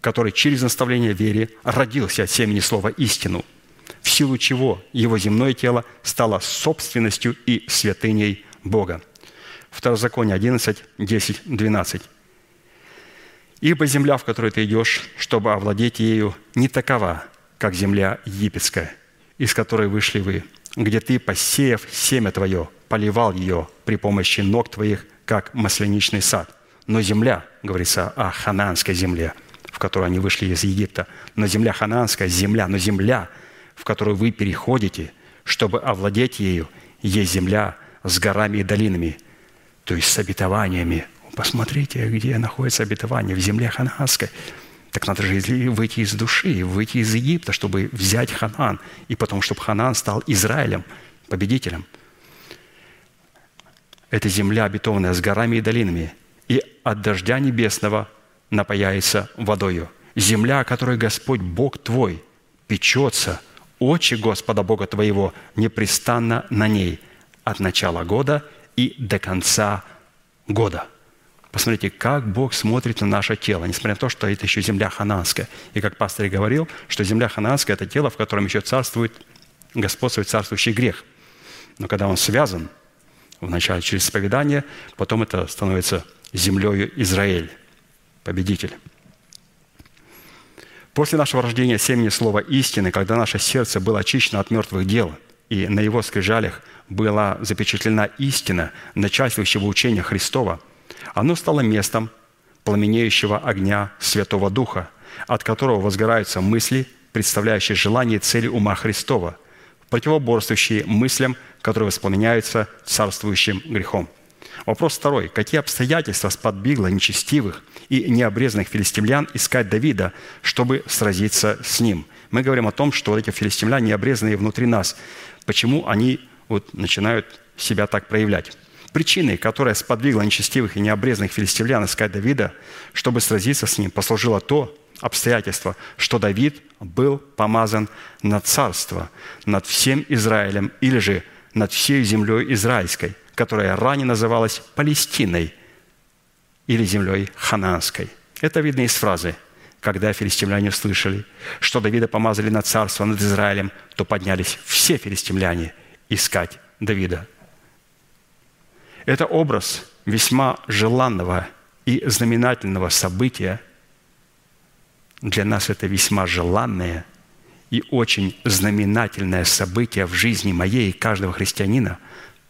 который через наставление вере родился от семени слова «истину», в силу чего его земное тело стало собственностью и святыней Бога. Второзаконие 11, 10, 12. «Ибо земля, в которую ты идешь, чтобы овладеть ею, не такова, как земля египетская, из которой вышли вы, где ты, посеяв семя твое, поливал ее при помощи ног твоих, как масляничный сад. Но земля, говорится о ханаанской земле, в которой они вышли из Египта, но земля ханаанская, земля, но земля, в которую вы переходите, чтобы овладеть ею, есть земля с горами и долинами, то есть с обетованиями. Посмотрите, где находится обетование, в земле ханаанской. Так надо же выйти из души, выйти из Египта, чтобы взять Ханан, и потом, чтобы Ханан стал Израилем, победителем – это земля, обетованная с горами и долинами, и от дождя небесного напаяется водою. Земля, о которой Господь Бог твой печется, очи Господа Бога твоего непрестанно на ней от начала года и до конца года. Посмотрите, как Бог смотрит на наше тело, несмотря на то, что это еще земля хананская. И как пастор и говорил, что земля хананская – это тело, в котором еще царствует, господствует царствующий грех. Но когда он связан – вначале через исповедание, потом это становится землею Израиль, победитель. После нашего рождения семени слова истины, когда наше сердце было очищено от мертвых дел, и на его скрижалях была запечатлена истина начальствующего учения Христова, оно стало местом пламенеющего огня Святого Духа, от которого возгораются мысли, представляющие желания и цели ума Христова, противоборствующие мыслям, которые воспламеняются царствующим грехом. Вопрос второй. Какие обстоятельства сподвигло нечестивых и необрезанных филистимлян искать Давида, чтобы сразиться с ним? Мы говорим о том, что вот эти филистимляне необрезанные внутри нас. Почему они вот начинают себя так проявлять? Причиной, которая сподвигла нечестивых и необрезанных филистимлян искать Давида, чтобы сразиться с ним, послужило то, обстоятельство, что Давид был помазан на царство над всем Израилем или же над всей землей израильской, которая ранее называлась Палестиной или землей хананской. Это видно из фразы «Когда филистимляне услышали, что Давида помазали на царство над Израилем, то поднялись все филистимляне искать Давида». Это образ весьма желанного и знаменательного события – для нас это весьма желанное и очень знаменательное событие в жизни моей и каждого христианина,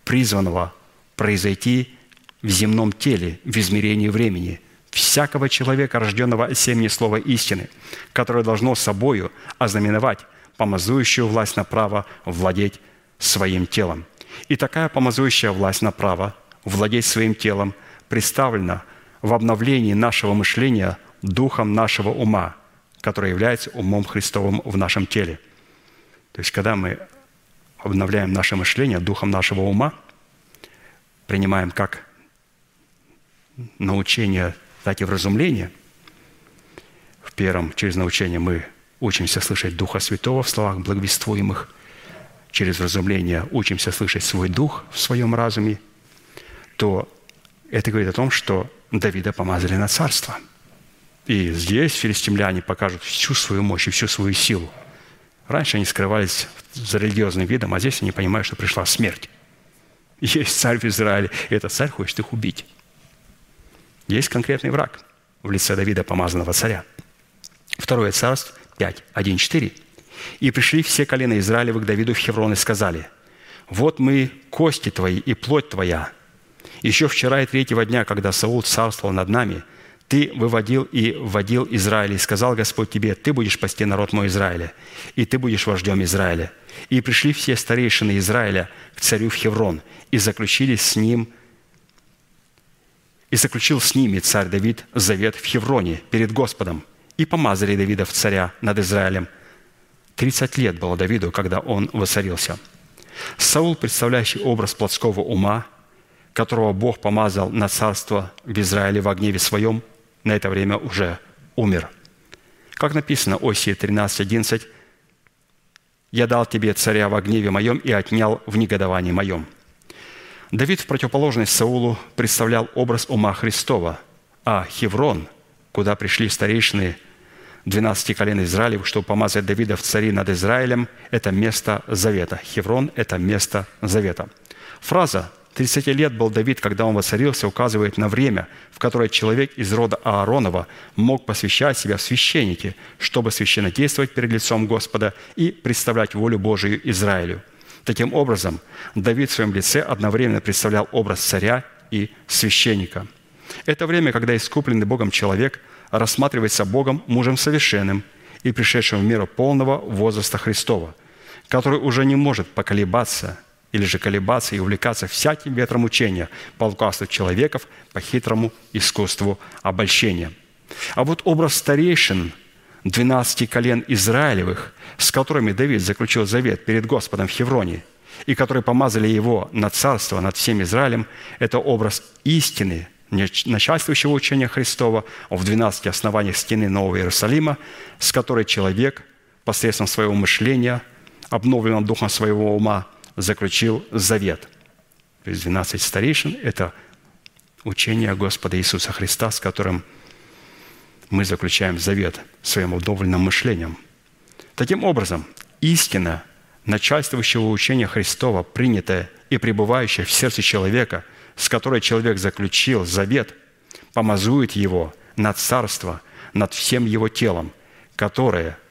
призванного произойти в земном теле, в измерении времени, всякого человека, рожденного от семени слова истины, которое должно собою ознаменовать помазующую власть на право владеть своим телом. И такая помазующая власть на право владеть своим телом представлена в обновлении нашего мышления духом нашего ума, который является умом Христовым в нашем теле. То есть, когда мы обновляем наше мышление духом нашего ума, принимаем как научение, так и вразумление, в первом, через научение мы учимся слышать Духа Святого в словах благовествуемых, через вразумление учимся слышать свой дух в своем разуме, то это говорит о том, что Давида помазали на царство – и здесь филистимляне покажут всю свою мощь и всю свою силу. Раньше они скрывались за религиозным видом, а здесь они понимают, что пришла смерть. Есть царь в Израиле, и этот царь хочет их убить. Есть конкретный враг в лице Давида, помазанного царя. Второе царство 5, 1, 4. «И пришли все колена Израилевы к Давиду в Хеврон и сказали, «Вот мы, кости твои и плоть твоя. Еще вчера и третьего дня, когда Саул царствовал над нами – ты выводил и вводил Израиль, и сказал Господь тебе, ты будешь пасти народ мой Израиля, и ты будешь вождем Израиля. И пришли все старейшины Израиля к царю в Хеврон, и заключили с ним, и заключил с ними царь Давид завет в Хевроне перед Господом, и помазали Давида в царя над Израилем. Тридцать лет было Давиду, когда он воцарился. Саул, представляющий образ плотского ума, которого Бог помазал на царство в Израиле в гневе своем – на это время уже умер. Как написано Осии 13.11, «Я дал тебе царя во гневе моем и отнял в негодовании моем». Давид в противоположность Саулу представлял образ ума Христова, а Хеврон, куда пришли старейшины 12 колен Израилев, чтобы помазать Давида в цари над Израилем, это место завета. Хеврон – это место завета. Фраза 30 лет был Давид, когда он воцарился, указывает на время, в которое человек из рода Ааронова мог посвящать себя в священники, чтобы священнодействовать перед лицом Господа и представлять волю Божию Израилю. Таким образом, Давид в своем лице одновременно представлял образ царя и священника. Это время, когда искупленный Богом человек рассматривается Богом мужем совершенным и пришедшим в миру полного возраста Христова, который уже не может поколебаться – или же колебаться и увлекаться всяким ветром учения по лукавству человеков, по хитрому искусству обольщения. А вот образ старейшин 12 колен Израилевых, с которыми Давид заключил завет перед Господом в Хевроне, и которые помазали его на царство над всем Израилем, это образ истины, начальствующего учения Христова в 12 основаниях стены Нового Иерусалима, с которой человек посредством своего мышления, обновленного духом своего ума, заключил завет. То есть 12 старейшин – это учение Господа Иисуса Христа, с которым мы заключаем завет своим удовольным мышлением. Таким образом, истина начальствующего учения Христова, принятая и пребывающая в сердце человека, с которой человек заключил завет, помазует его над царство, над всем его телом, которое –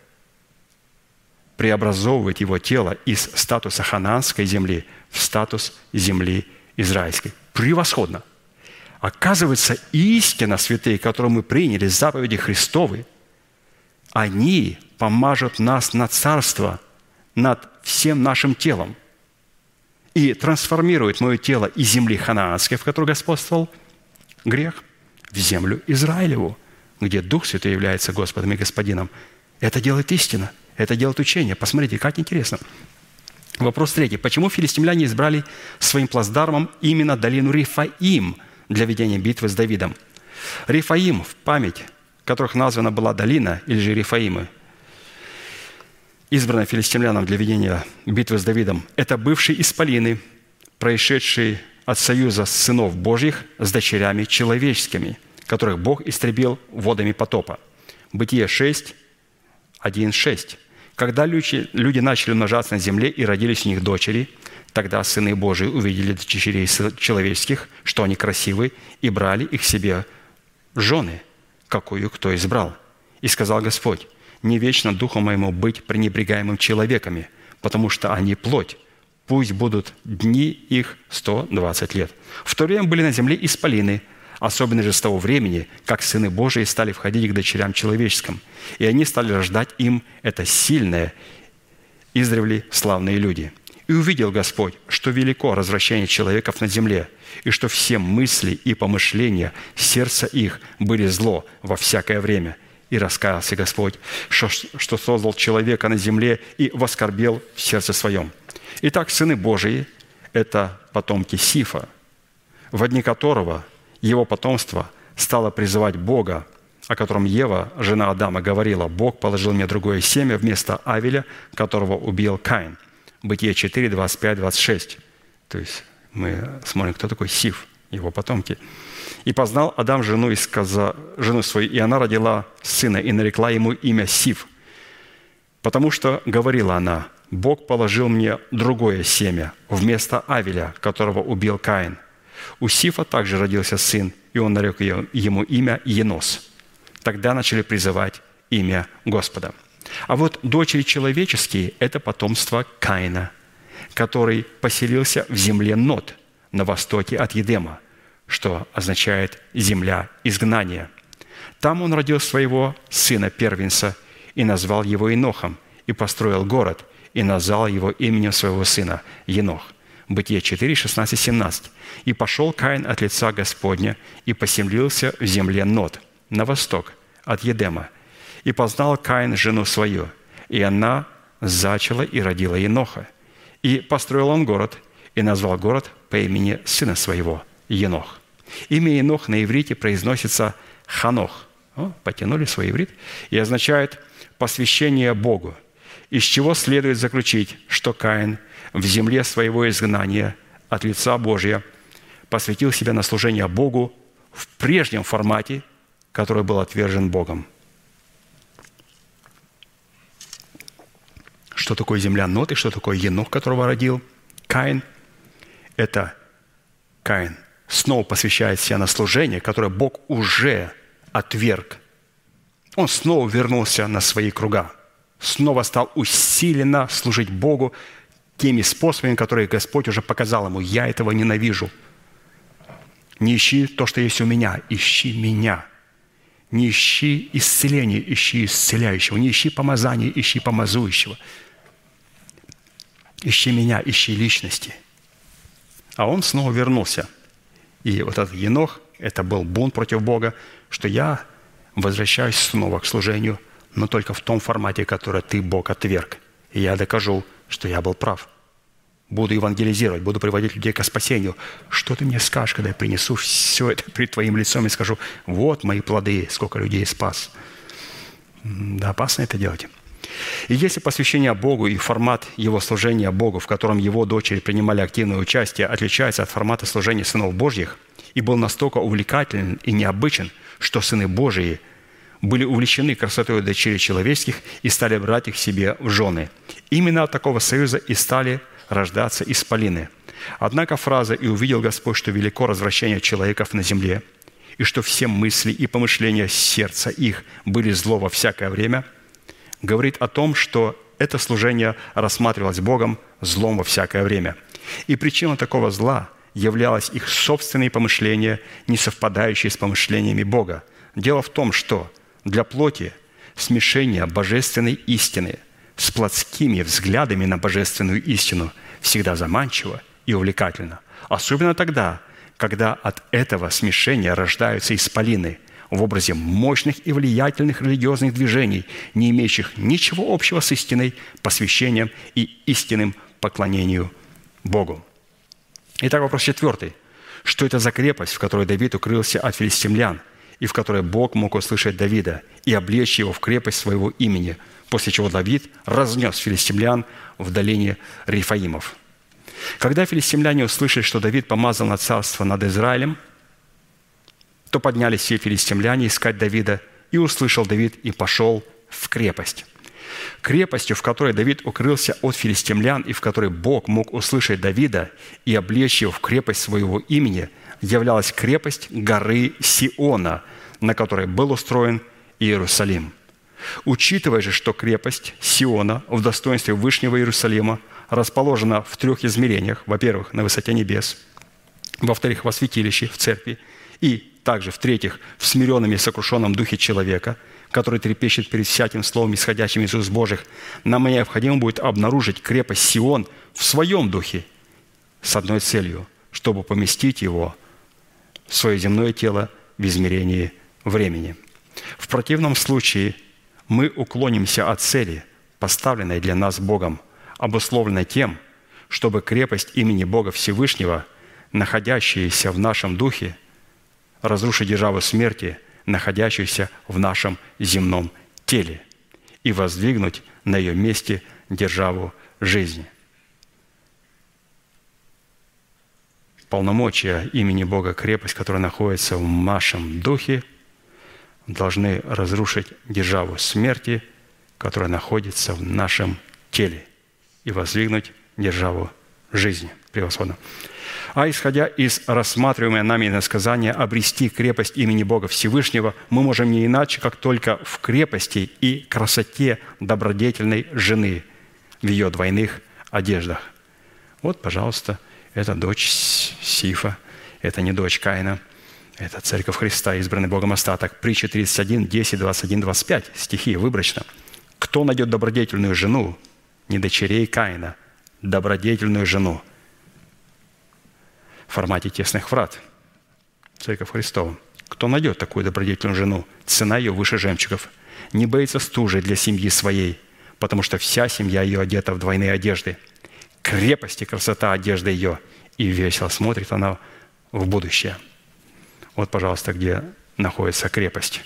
преобразовывает его тело из статуса ханаанской земли в статус земли израильской. Превосходно! Оказывается, истина, святые, которую мы приняли, заповеди Христовы, они помажут нас на царство над всем нашим телом и трансформируют мое тело из земли ханаанской, в которой господствовал грех, в землю Израилеву, где Дух Святой является Господом и Господином. Это делает истина – это делает учение. Посмотрите, как интересно. Вопрос третий. Почему филистимляне избрали своим плацдармом именно долину Рифаим для ведения битвы с Давидом? Рифаим, в память которых названа была долина, или же Рифаимы, избранная филистимлянам для ведения битвы с Давидом, это бывшие исполины, происшедшие от союза сынов Божьих с дочерями человеческими, которых Бог истребил водами потопа. Бытие 6, 1, 6. Когда люди, люди начали умножаться на земле и родились у них дочери, тогда сыны Божии увидели дочерей человеческих, что они красивы, и брали их себе жены, какую кто избрал. И сказал Господь, не вечно духу моему быть пренебрегаемым человеками, потому что они плоть, пусть будут дни их 120 лет. В то время были на земле исполины – особенно же с того времени, как сыны Божии стали входить к дочерям человеческим, и они стали рождать им это сильное, издревле славные люди. И увидел Господь, что велико развращение человеков на земле, и что все мысли и помышления сердца их были зло во всякое время. И раскаялся Господь, что, что создал человека на земле и воскорбел в сердце своем. Итак, сыны Божии – это потомки Сифа, в дни которого – его потомство стало призывать Бога, о котором Ева, жена Адама, говорила, «Бог положил мне другое семя вместо Авеля, которого убил Каин». Бытие 4, 25, 26. То есть мы смотрим, кто такой Сив, его потомки. «И познал Адам жену, и сказа, жену свою, и она родила сына, и нарекла ему имя Сив, потому что говорила она, Бог положил мне другое семя вместо Авеля, которого убил Каин. У Сифа также родился сын, и он нарек ему имя Енос. Тогда начали призывать имя Господа. А вот дочери человеческие – это потомство Каина, который поселился в земле Нот на востоке от Едема, что означает «земля изгнания». Там он родил своего сына первенца и назвал его Инохом, и построил город, и назвал его именем своего сына Енох. Бытие 4, 16, 17. «И пошел Каин от лица Господня и поселился в земле Нот, на восток, от Едема. И познал Каин жену свою, и она зачала и родила Еноха. И построил он город, и назвал город по имени сына своего, Енох. Имя Енох на иврите произносится Ханох, О, потянули свой иврит. И означает посвящение Богу. Из чего следует заключить, что Каин в земле своего изгнания от лица Божия посвятил себя на служение Богу в прежнем формате, который был отвержен Богом. Что такое земля Нот и что такое Енох, которого родил Каин? Это Каин снова посвящает себя на служение, которое Бог уже отверг. Он снова вернулся на свои круга, снова стал усиленно служить Богу теми способами, которые Господь уже показал ему. Я этого ненавижу. Не ищи то, что есть у меня, ищи меня. Не ищи исцеления, ищи исцеляющего. Не ищи помазания, ищи помазующего. Ищи меня, ищи личности. А он снова вернулся. И вот этот Енох, это был бунт против Бога, что я возвращаюсь снова к служению, но только в том формате, который ты, Бог, отверг. И я докажу, что я был прав. Буду евангелизировать, буду приводить людей к спасению. Что ты мне скажешь, когда я принесу все это перед твоим лицом и скажу, вот мои плоды, сколько людей спас. Да, опасно это делать. И если посвящение Богу и формат его служения Богу, в котором его дочери принимали активное участие, отличается от формата служения сынов Божьих и был настолько увлекателен и необычен, что сыны Божии были увлечены красотой дочерей человеческих и стали брать их себе в жены. Именно от такого союза и стали рождаться исполины. Однако фраза «И увидел Господь, что велико развращение человеков на земле, и что все мысли и помышления сердца их были зло во всякое время», говорит о том, что это служение рассматривалось Богом злом во всякое время. И причина такого зла являлось их собственные помышления, не совпадающие с помышлениями Бога. Дело в том, что для плоти смешение божественной истины с плотскими взглядами на божественную истину всегда заманчиво и увлекательно. Особенно тогда, когда от этого смешения рождаются исполины в образе мощных и влиятельных религиозных движений, не имеющих ничего общего с истиной, посвящением и истинным поклонению Богу. Итак, вопрос четвертый. Что это за крепость, в которой Давид укрылся от филистимлян, и в которой Бог мог услышать Давида и облечь его в крепость своего имени, после чего Давид разнес филистимлян в долине Рифаимов. Когда филистимляне услышали, что Давид помазал на царство над Израилем, то поднялись все филистимляне искать Давида, и услышал Давид и пошел в крепость. Крепостью, в которой Давид укрылся от филистимлян и в которой Бог мог услышать Давида и облечь его в крепость своего имени, являлась крепость горы Сиона, на которой был устроен Иерусалим. Учитывая же, что крепость Сиона в достоинстве Вышнего Иерусалима расположена в трех измерениях. Во-первых, на высоте небес. Во-вторых, во святилище, в церкви. И также, в-третьих, в смиренном и сокрушенном духе человека – который трепещет перед всяким словом, исходящим из уст Божьих, нам необходимо будет обнаружить крепость Сион в своем духе с одной целью, чтобы поместить его свое земное тело в измерении времени. В противном случае мы уклонимся от цели, поставленной для нас Богом, обусловленной тем, чтобы крепость имени Бога Всевышнего, находящаяся в нашем духе, разрушить державу смерти – находящуюся в нашем земном теле, и воздвигнуть на ее месте державу жизни. Полномочия имени Бога, крепость, которая находится в нашем духе, должны разрушить державу смерти, которая находится в нашем теле, и воздвигнуть державу жизни. Превосходно а исходя из рассматриваемой нами иносказания обрести крепость имени Бога Всевышнего, мы можем не иначе, как только в крепости и красоте добродетельной жены в ее двойных одеждах. Вот, пожалуйста, это дочь Сифа, это не дочь Каина, это церковь Христа, избранный Богом остаток. Притча 31, 10, 21, 25, стихи выборочно. «Кто найдет добродетельную жену, не дочерей Каина, добродетельную жену, в формате тесных врат. Церковь Христова. Кто найдет такую добродетельную жену, цена ее выше жемчугов. Не боится стужи для семьи своей, потому что вся семья ее одета в двойные одежды. Крепость и красота одежды ее, и весело смотрит она в будущее. Вот, пожалуйста, где находится крепость.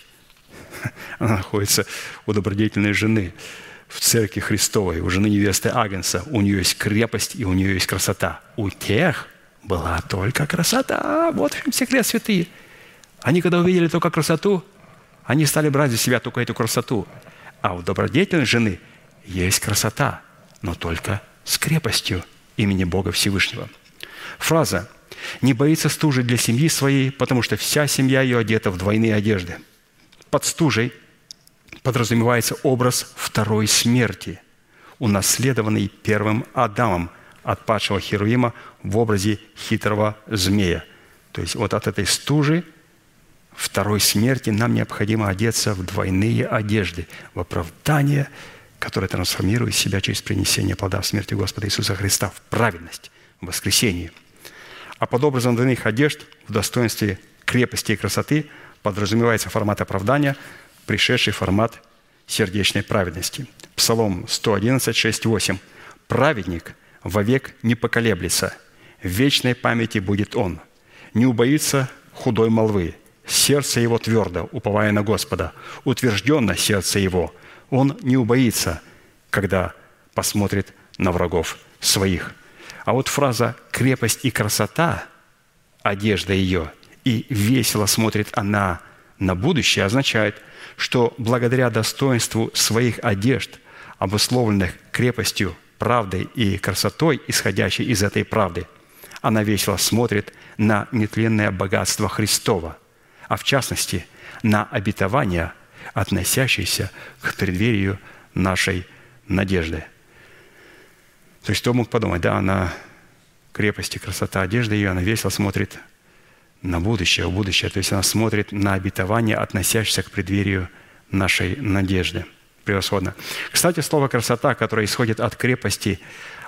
Она находится у добродетельной жены в церкви Христовой, у жены невесты Агнца. У нее есть крепость и у нее есть красота. У тех была только красота. Вот в чем секрет святые. Они, когда увидели только красоту, они стали брать за себя только эту красоту. А у добродетельной жены есть красота, но только с крепостью имени Бога Всевышнего. Фраза «не боится стужи для семьи своей, потому что вся семья ее одета в двойные одежды». Под стужей подразумевается образ второй смерти, унаследованный первым Адамом от падшего Херуима в образе хитрого змея. То есть вот от этой стужи второй смерти нам необходимо одеться в двойные одежды, в оправдание, которое трансформирует себя через принесение плода в смерти Господа Иисуса Христа в праведность, в воскресении. А под образом двойных одежд в достоинстве крепости и красоты подразумевается формат оправдания, пришедший формат сердечной праведности. Псалом 111, 6, 8. «Праведник вовек не поколеблется, в вечной памяти будет он, не убоится худой молвы, сердце его твердо, уповая на Господа, утвержденно сердце его, он не убоится, когда посмотрит на врагов своих». А вот фраза «крепость и красота», одежда ее, и весело смотрит она на будущее, означает, что благодаря достоинству своих одежд, обусловленных крепостью, правдой и красотой, исходящей из этой правды, она весело смотрит на нетленное богатство Христова, а в частности на обетование, относящееся к преддверию нашей надежды. То есть кто мог подумать, да, она крепости, красота одежды ее, она весело смотрит на будущее, в будущее. То есть она смотрит на обетование, относящееся к преддверию нашей надежды. Превосходно. Кстати, слово «красота», которое исходит от крепости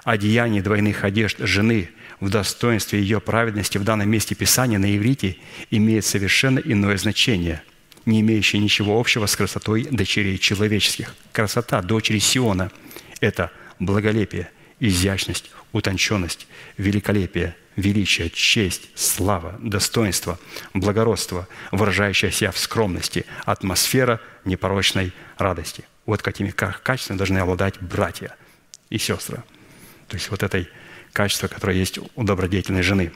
одеяний двойных одежд жены в достоинстве ее праведности в данном месте Писания на иврите имеет совершенно иное значение, не имеющее ничего общего с красотой дочерей человеческих. Красота дочери Сиона – это благолепие, изящность, утонченность, великолепие, величие, честь, слава, достоинство, благородство, выражающееся в скромности, атмосфера непорочной радости. Вот какими качествами должны обладать братья и сестры. То есть вот этой качество, которое есть у добродетельной жены.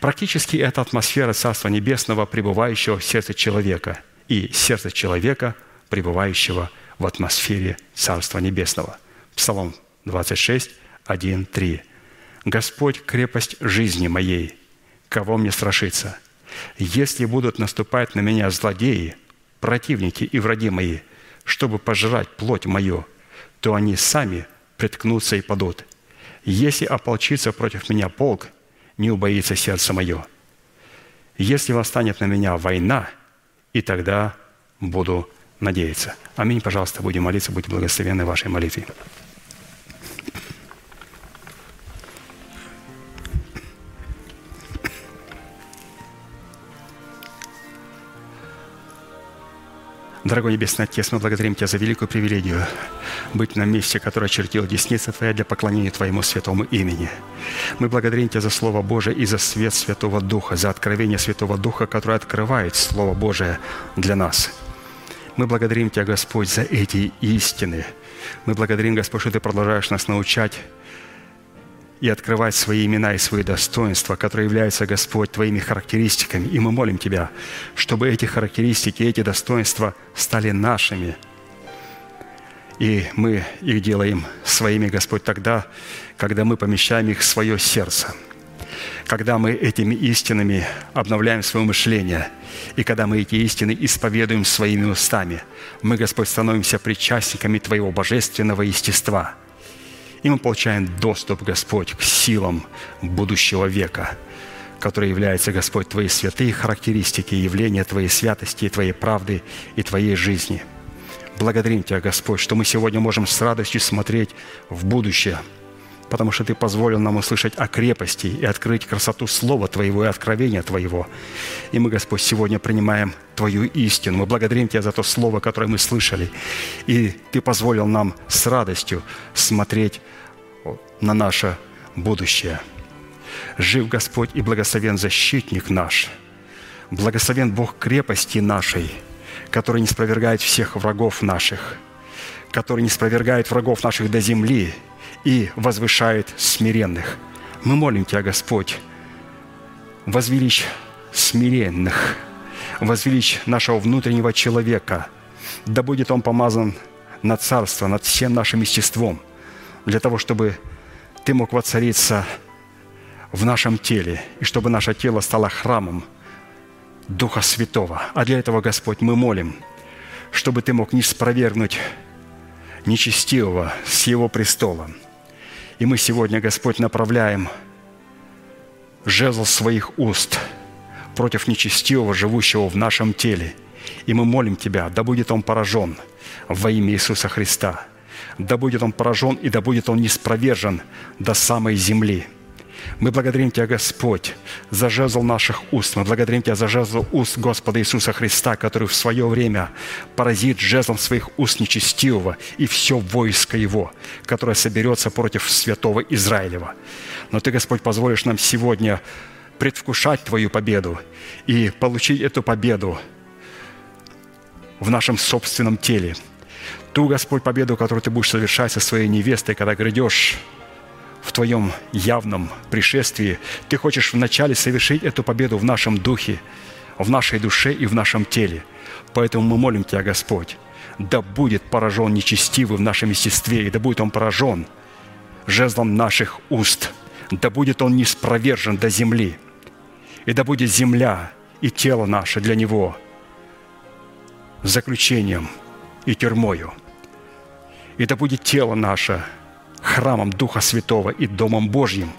Практически это атмосфера Царства Небесного, пребывающего в сердце человека, и сердце человека, пребывающего в атмосфере Царства Небесного. Псалом 26, 1, 3. Господь – крепость жизни моей, кого мне страшиться? Если будут наступать на меня злодеи, противники и враги мои, чтобы пожрать плоть мою, то они сами приткнутся и падут. Если ополчится против меня полк, не убоится сердце мое. Если восстанет на меня война, и тогда буду надеяться. Аминь. Пожалуйста, будем молиться, будьте благословенны вашей молитве. Дорогой Небесный Отец, мы благодарим Тебя за великую привилегию быть на месте, которое чертила десница Твоя для поклонения Твоему святому имени. Мы благодарим Тебя за Слово Божие и за свет Святого Духа, за откровение Святого Духа, которое открывает Слово Божие для нас. Мы благодарим Тебя, Господь, за эти истины. Мы благодарим, Господь, что Ты продолжаешь нас научать и открывать свои имена и свои достоинства, которые являются, Господь, Твоими характеристиками. И мы молим Тебя, чтобы эти характеристики, эти достоинства стали нашими. И мы их делаем своими, Господь, тогда, когда мы помещаем их в свое сердце, когда мы этими истинами обновляем свое мышление, и когда мы эти истины исповедуем своими устами, мы, Господь, становимся причастниками Твоего божественного естества – и мы получаем доступ, Господь, к силам будущего века, которые являются, Господь, Твои святые характеристики, явления Твоей святости, Твоей правды и Твоей жизни. Благодарим Тебя, Господь, что мы сегодня можем с радостью смотреть в будущее, потому что Ты позволил нам услышать о крепости и открыть красоту Слова Твоего и откровения Твоего. И мы, Господь, сегодня принимаем Твою истину. Мы благодарим Тебя за то Слово, которое мы слышали. И Ты позволил нам с радостью смотреть на наше будущее. Жив Господь и благословен защитник наш, благословен Бог крепости нашей, который не спровергает всех врагов наших, который не спровергает врагов наших до земли и возвышает смиренных. Мы молим Тебя, Господь, возвеличь смиренных, возвеличь нашего внутреннего человека, да будет он помазан на царство, над всем нашим естеством, для того, чтобы Ты мог воцариться в нашем теле, и чтобы наше тело стало храмом Духа Святого. А для этого, Господь, мы молим, чтобы Ты мог не спровергнуть нечестивого с Его престола. И мы сегодня, Господь, направляем жезл своих уст против нечестивого, живущего в нашем теле. И мы молим Тебя, да будет он поражен во имя Иисуса Христа. Да будет он поражен и да будет он неспровержен до самой земли – мы благодарим Тебя, Господь, за жезл наших уст. Мы благодарим Тебя за жезл уст Господа Иисуса Христа, который в свое время поразит жезлом своих уст нечестивого и все войско Его, которое соберется против святого Израилева. Но Ты, Господь, позволишь нам сегодня предвкушать Твою победу и получить эту победу в нашем собственном теле. Ту, Господь, победу, которую Ты будешь совершать со своей невестой, когда грядешь в Твоем явном пришествии. Ты хочешь вначале совершить эту победу в нашем духе, в нашей душе и в нашем теле. Поэтому мы молим Тебя, Господь, да будет поражен нечестивый в нашем естестве, и да будет он поражен жезлом наших уст, да будет он неспровержен до земли, и да будет земля и тело наше для него заключением и тюрьмою, и да будет тело наше – храмом Духа Святого и Домом Божьим,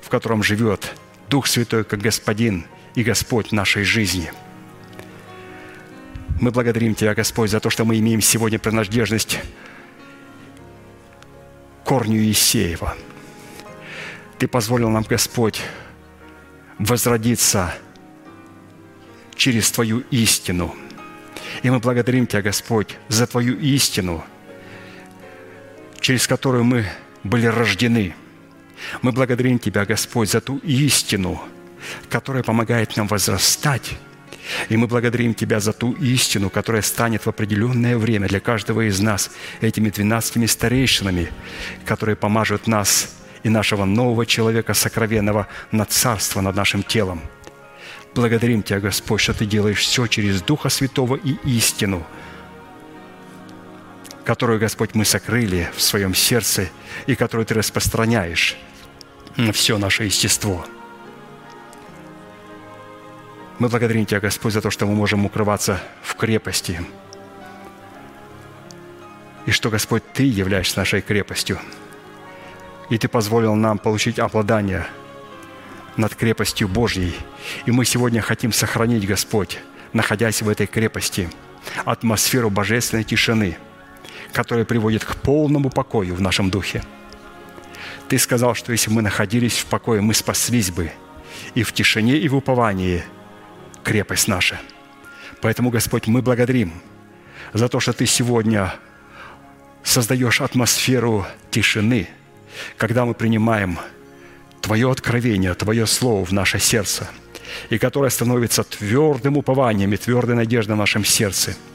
в котором живет Дух Святой как Господин и Господь нашей жизни. Мы благодарим Тебя, Господь, за то, что мы имеем сегодня принадлежность корню Есеева. Ты позволил нам, Господь, возродиться через Твою истину. И мы благодарим Тебя, Господь, за Твою истину – через которую мы были рождены. Мы благодарим Тебя, Господь, за ту истину, которая помогает нам возрастать. И мы благодарим Тебя за ту истину, которая станет в определенное время для каждого из нас этими двенадцатими старейшинами, которые помажут нас и нашего нового человека сокровенного на царство над нашим телом. Благодарим Тебя, Господь, что Ты делаешь все через Духа Святого и истину – которую, Господь, мы сокрыли в своем сердце и которую Ты распространяешь на все наше естество. Мы благодарим Тебя, Господь, за то, что мы можем укрываться в крепости. И что, Господь, Ты являешься нашей крепостью. И Ты позволил нам получить обладание над крепостью Божьей. И мы сегодня хотим сохранить, Господь, находясь в этой крепости, атмосферу божественной тишины – которое приводит к полному покою в нашем духе. Ты сказал, что если мы находились в покое, мы спаслись бы и в тишине, и в уповании крепость наша. Поэтому, Господь, мы благодарим за то, что Ты сегодня создаешь атмосферу тишины, когда мы принимаем Твое откровение, Твое Слово в наше сердце, и которое становится твердым упованием и твердой надеждой в нашем сердце –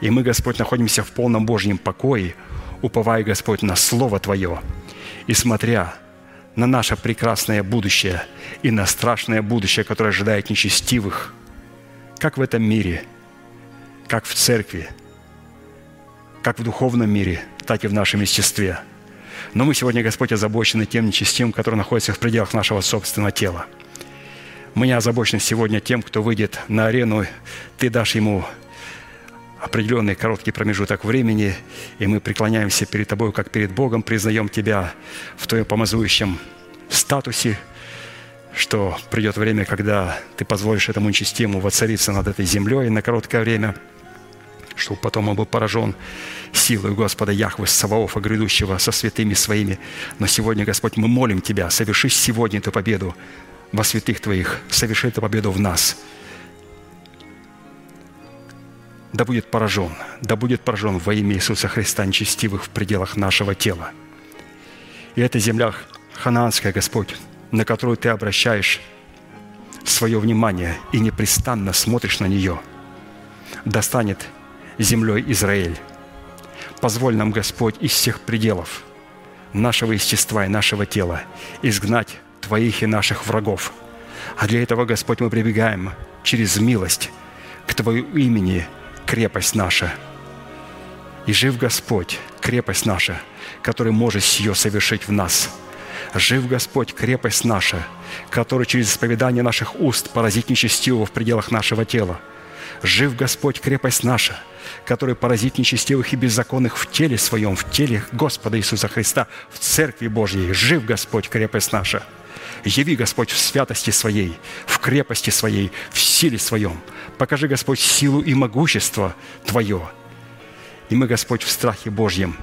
и мы, Господь, находимся в полном Божьем покое, уповая, Господь, на Слово Твое и смотря на наше прекрасное будущее и на страшное будущее, которое ожидает нечестивых, как в этом мире, как в церкви, как в духовном мире, так и в нашем естестве. Но мы сегодня, Господь, озабочены тем нечестивым, который находится в пределах нашего собственного тела. Мы не озабочены сегодня тем, кто выйдет на арену, Ты дашь ему определенный короткий промежуток времени, и мы преклоняемся перед Тобой, как перед Богом, признаем Тебя в Твоем помазующем статусе, что придет время, когда Ты позволишь этому нечестимому воцариться над этой землей на короткое время, чтобы потом он был поражен силой Господа Яхвы Саваофа, грядущего со святыми своими. Но сегодня, Господь, мы молим Тебя, соверши сегодня эту победу во святых Твоих, соверши эту победу в нас – да будет поражен, да будет поражен во имя Иисуса Христа нечестивых в пределах нашего тела. И эта земля ханаанская, Господь, на которую Ты обращаешь свое внимание и непрестанно смотришь на нее. достанет землей Израиль. Позволь нам, Господь, из всех пределов нашего естества и нашего тела изгнать Твоих и наших врагов. А для этого, Господь, мы прибегаем через милость к Твоему имени крепость наша. И жив Господь, крепость наша, который может ее совершить в нас. Жив Господь, крепость наша, который через исповедание наших уст поразит нечестивого в пределах нашего тела. Жив Господь, крепость наша, который поразит нечестивых и беззаконных в теле своем, в теле Господа Иисуса Христа, в Церкви Божьей. Жив Господь, крепость наша – Яви, Господь, в святости Своей, в крепости Своей, в силе Своем. Покажи, Господь, силу и могущество Твое. И мы, Господь, в страхе Божьем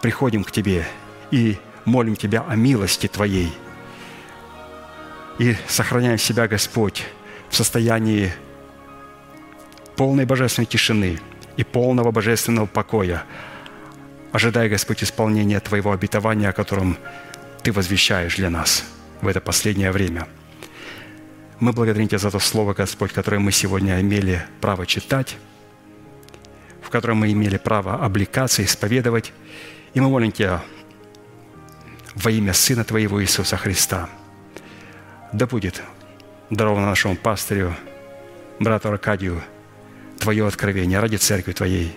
приходим к Тебе и молим Тебя о милости Твоей. И сохраняем себя, Господь, в состоянии полной божественной тишины и полного божественного покоя, ожидая, Господь, исполнения Твоего обетования, о котором Ты возвещаешь для нас – в это последнее время. Мы благодарим Тебя за то Слово, Господь, которое мы сегодня имели право читать, в котором мы имели право облекаться, исповедовать. И мы молим Тебя во имя Сына Твоего Иисуса Христа. Да будет даровано нашему пастырю, брату Аркадию, Твое откровение ради Церкви Твоей.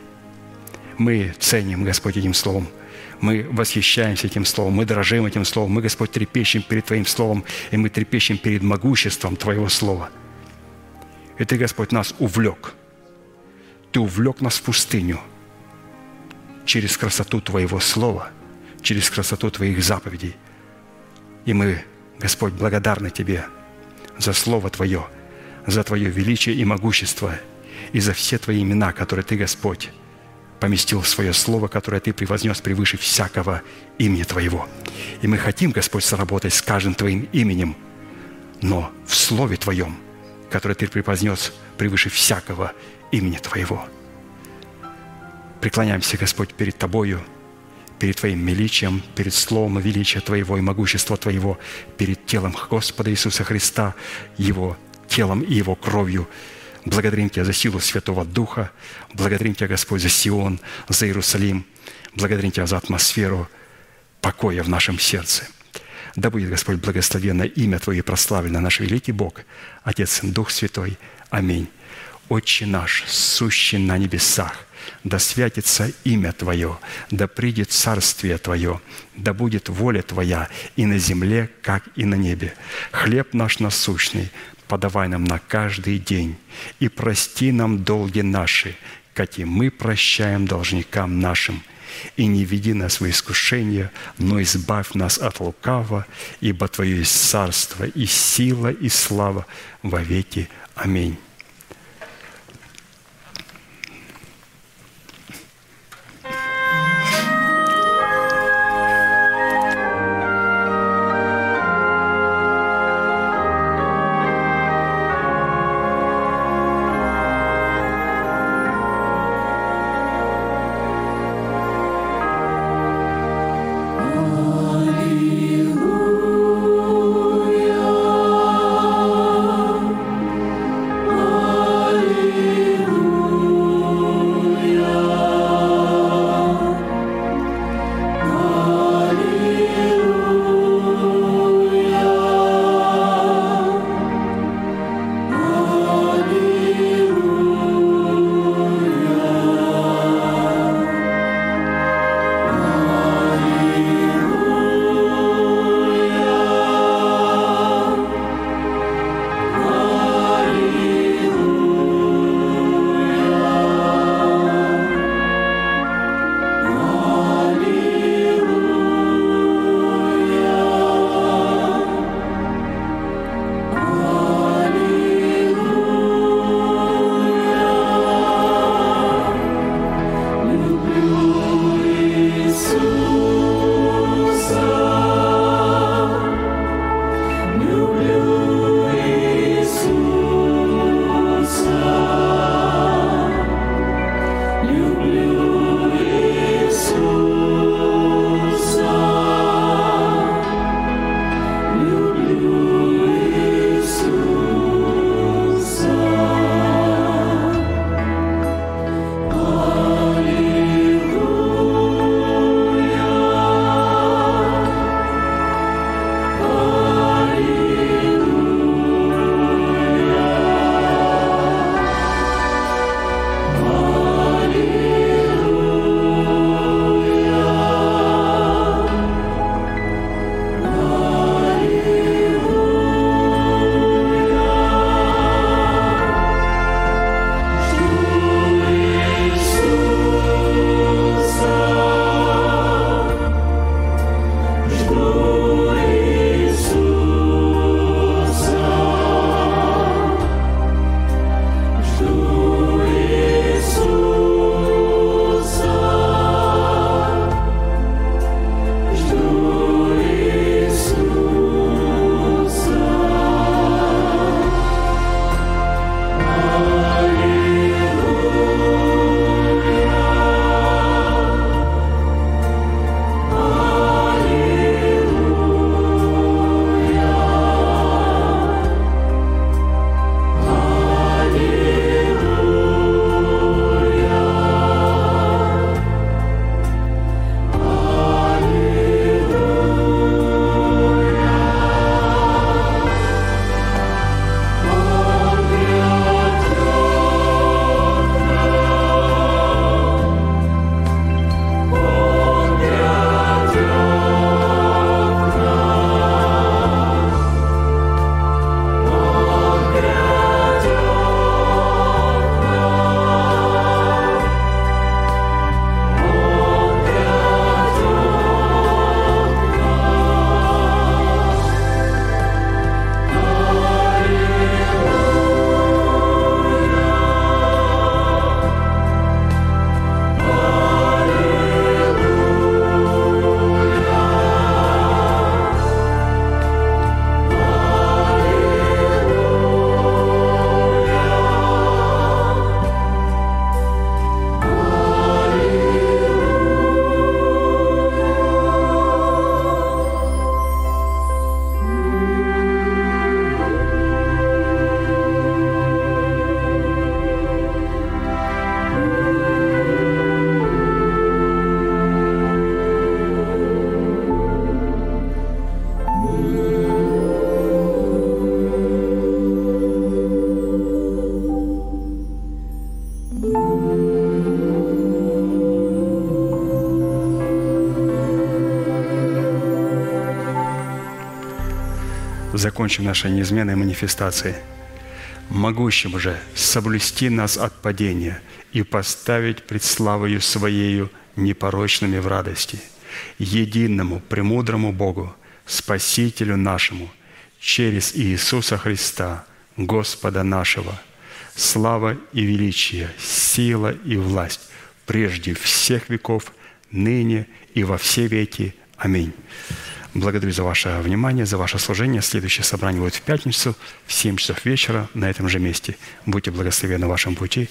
Мы ценим, Господь, этим Словом – мы восхищаемся этим Словом, мы дорожим этим Словом, мы, Господь, трепещем перед Твоим Словом, и мы трепещем перед могуществом Твоего Слова. И Ты, Господь, нас увлек. Ты увлек нас в пустыню через красоту Твоего Слова, через красоту Твоих заповедей. И мы, Господь, благодарны Тебе за Слово Твое, за Твое величие и могущество, и за все Твои имена, которые Ты, Господь, поместил свое слово, которое Ты превознес превыше всякого имени Твоего. И мы хотим, Господь, сработать с каждым Твоим именем, но в Слове Твоем, которое Ты превознес превыше всякого имени Твоего. Преклоняемся, Господь, перед Тобою, перед Твоим величием, перед Словом величия Твоего и могущества Твоего, перед телом Господа Иисуса Христа, Его телом и Его кровью – Благодарим Тебя за силу Святого Духа. Благодарим Тебя, Господь, за Сион, за Иерусалим. Благодарим Тебя за атмосферу покоя в нашем сердце. Да будет, Господь, благословенно имя Твое прославлено наш великий Бог, Отец и Дух Святой. Аминь. Отче наш, сущий на небесах, да святится имя Твое, да придет царствие Твое, да будет воля Твоя и на земле, как и на небе. Хлеб наш насущный подавай нам на каждый день, и прости нам долги наши, как и мы прощаем должникам нашим. И не веди нас в искушение, но избавь нас от лукава, ибо Твое есть царство и сила и слава во веки. Аминь. Закончим нашей неизменной манифестацией, могущим же соблюсти нас от падения и поставить пред славою Своею непорочными в радости, единому, премудрому Богу, Спасителю нашему, через Иисуса Христа, Господа нашего, слава и величие, сила и власть прежде всех веков, ныне и во все веки. Аминь. Благодарю за ваше внимание, за ваше служение. Следующее собрание будет в пятницу в 7 часов вечера на этом же месте. Будьте благословены в вашем пути.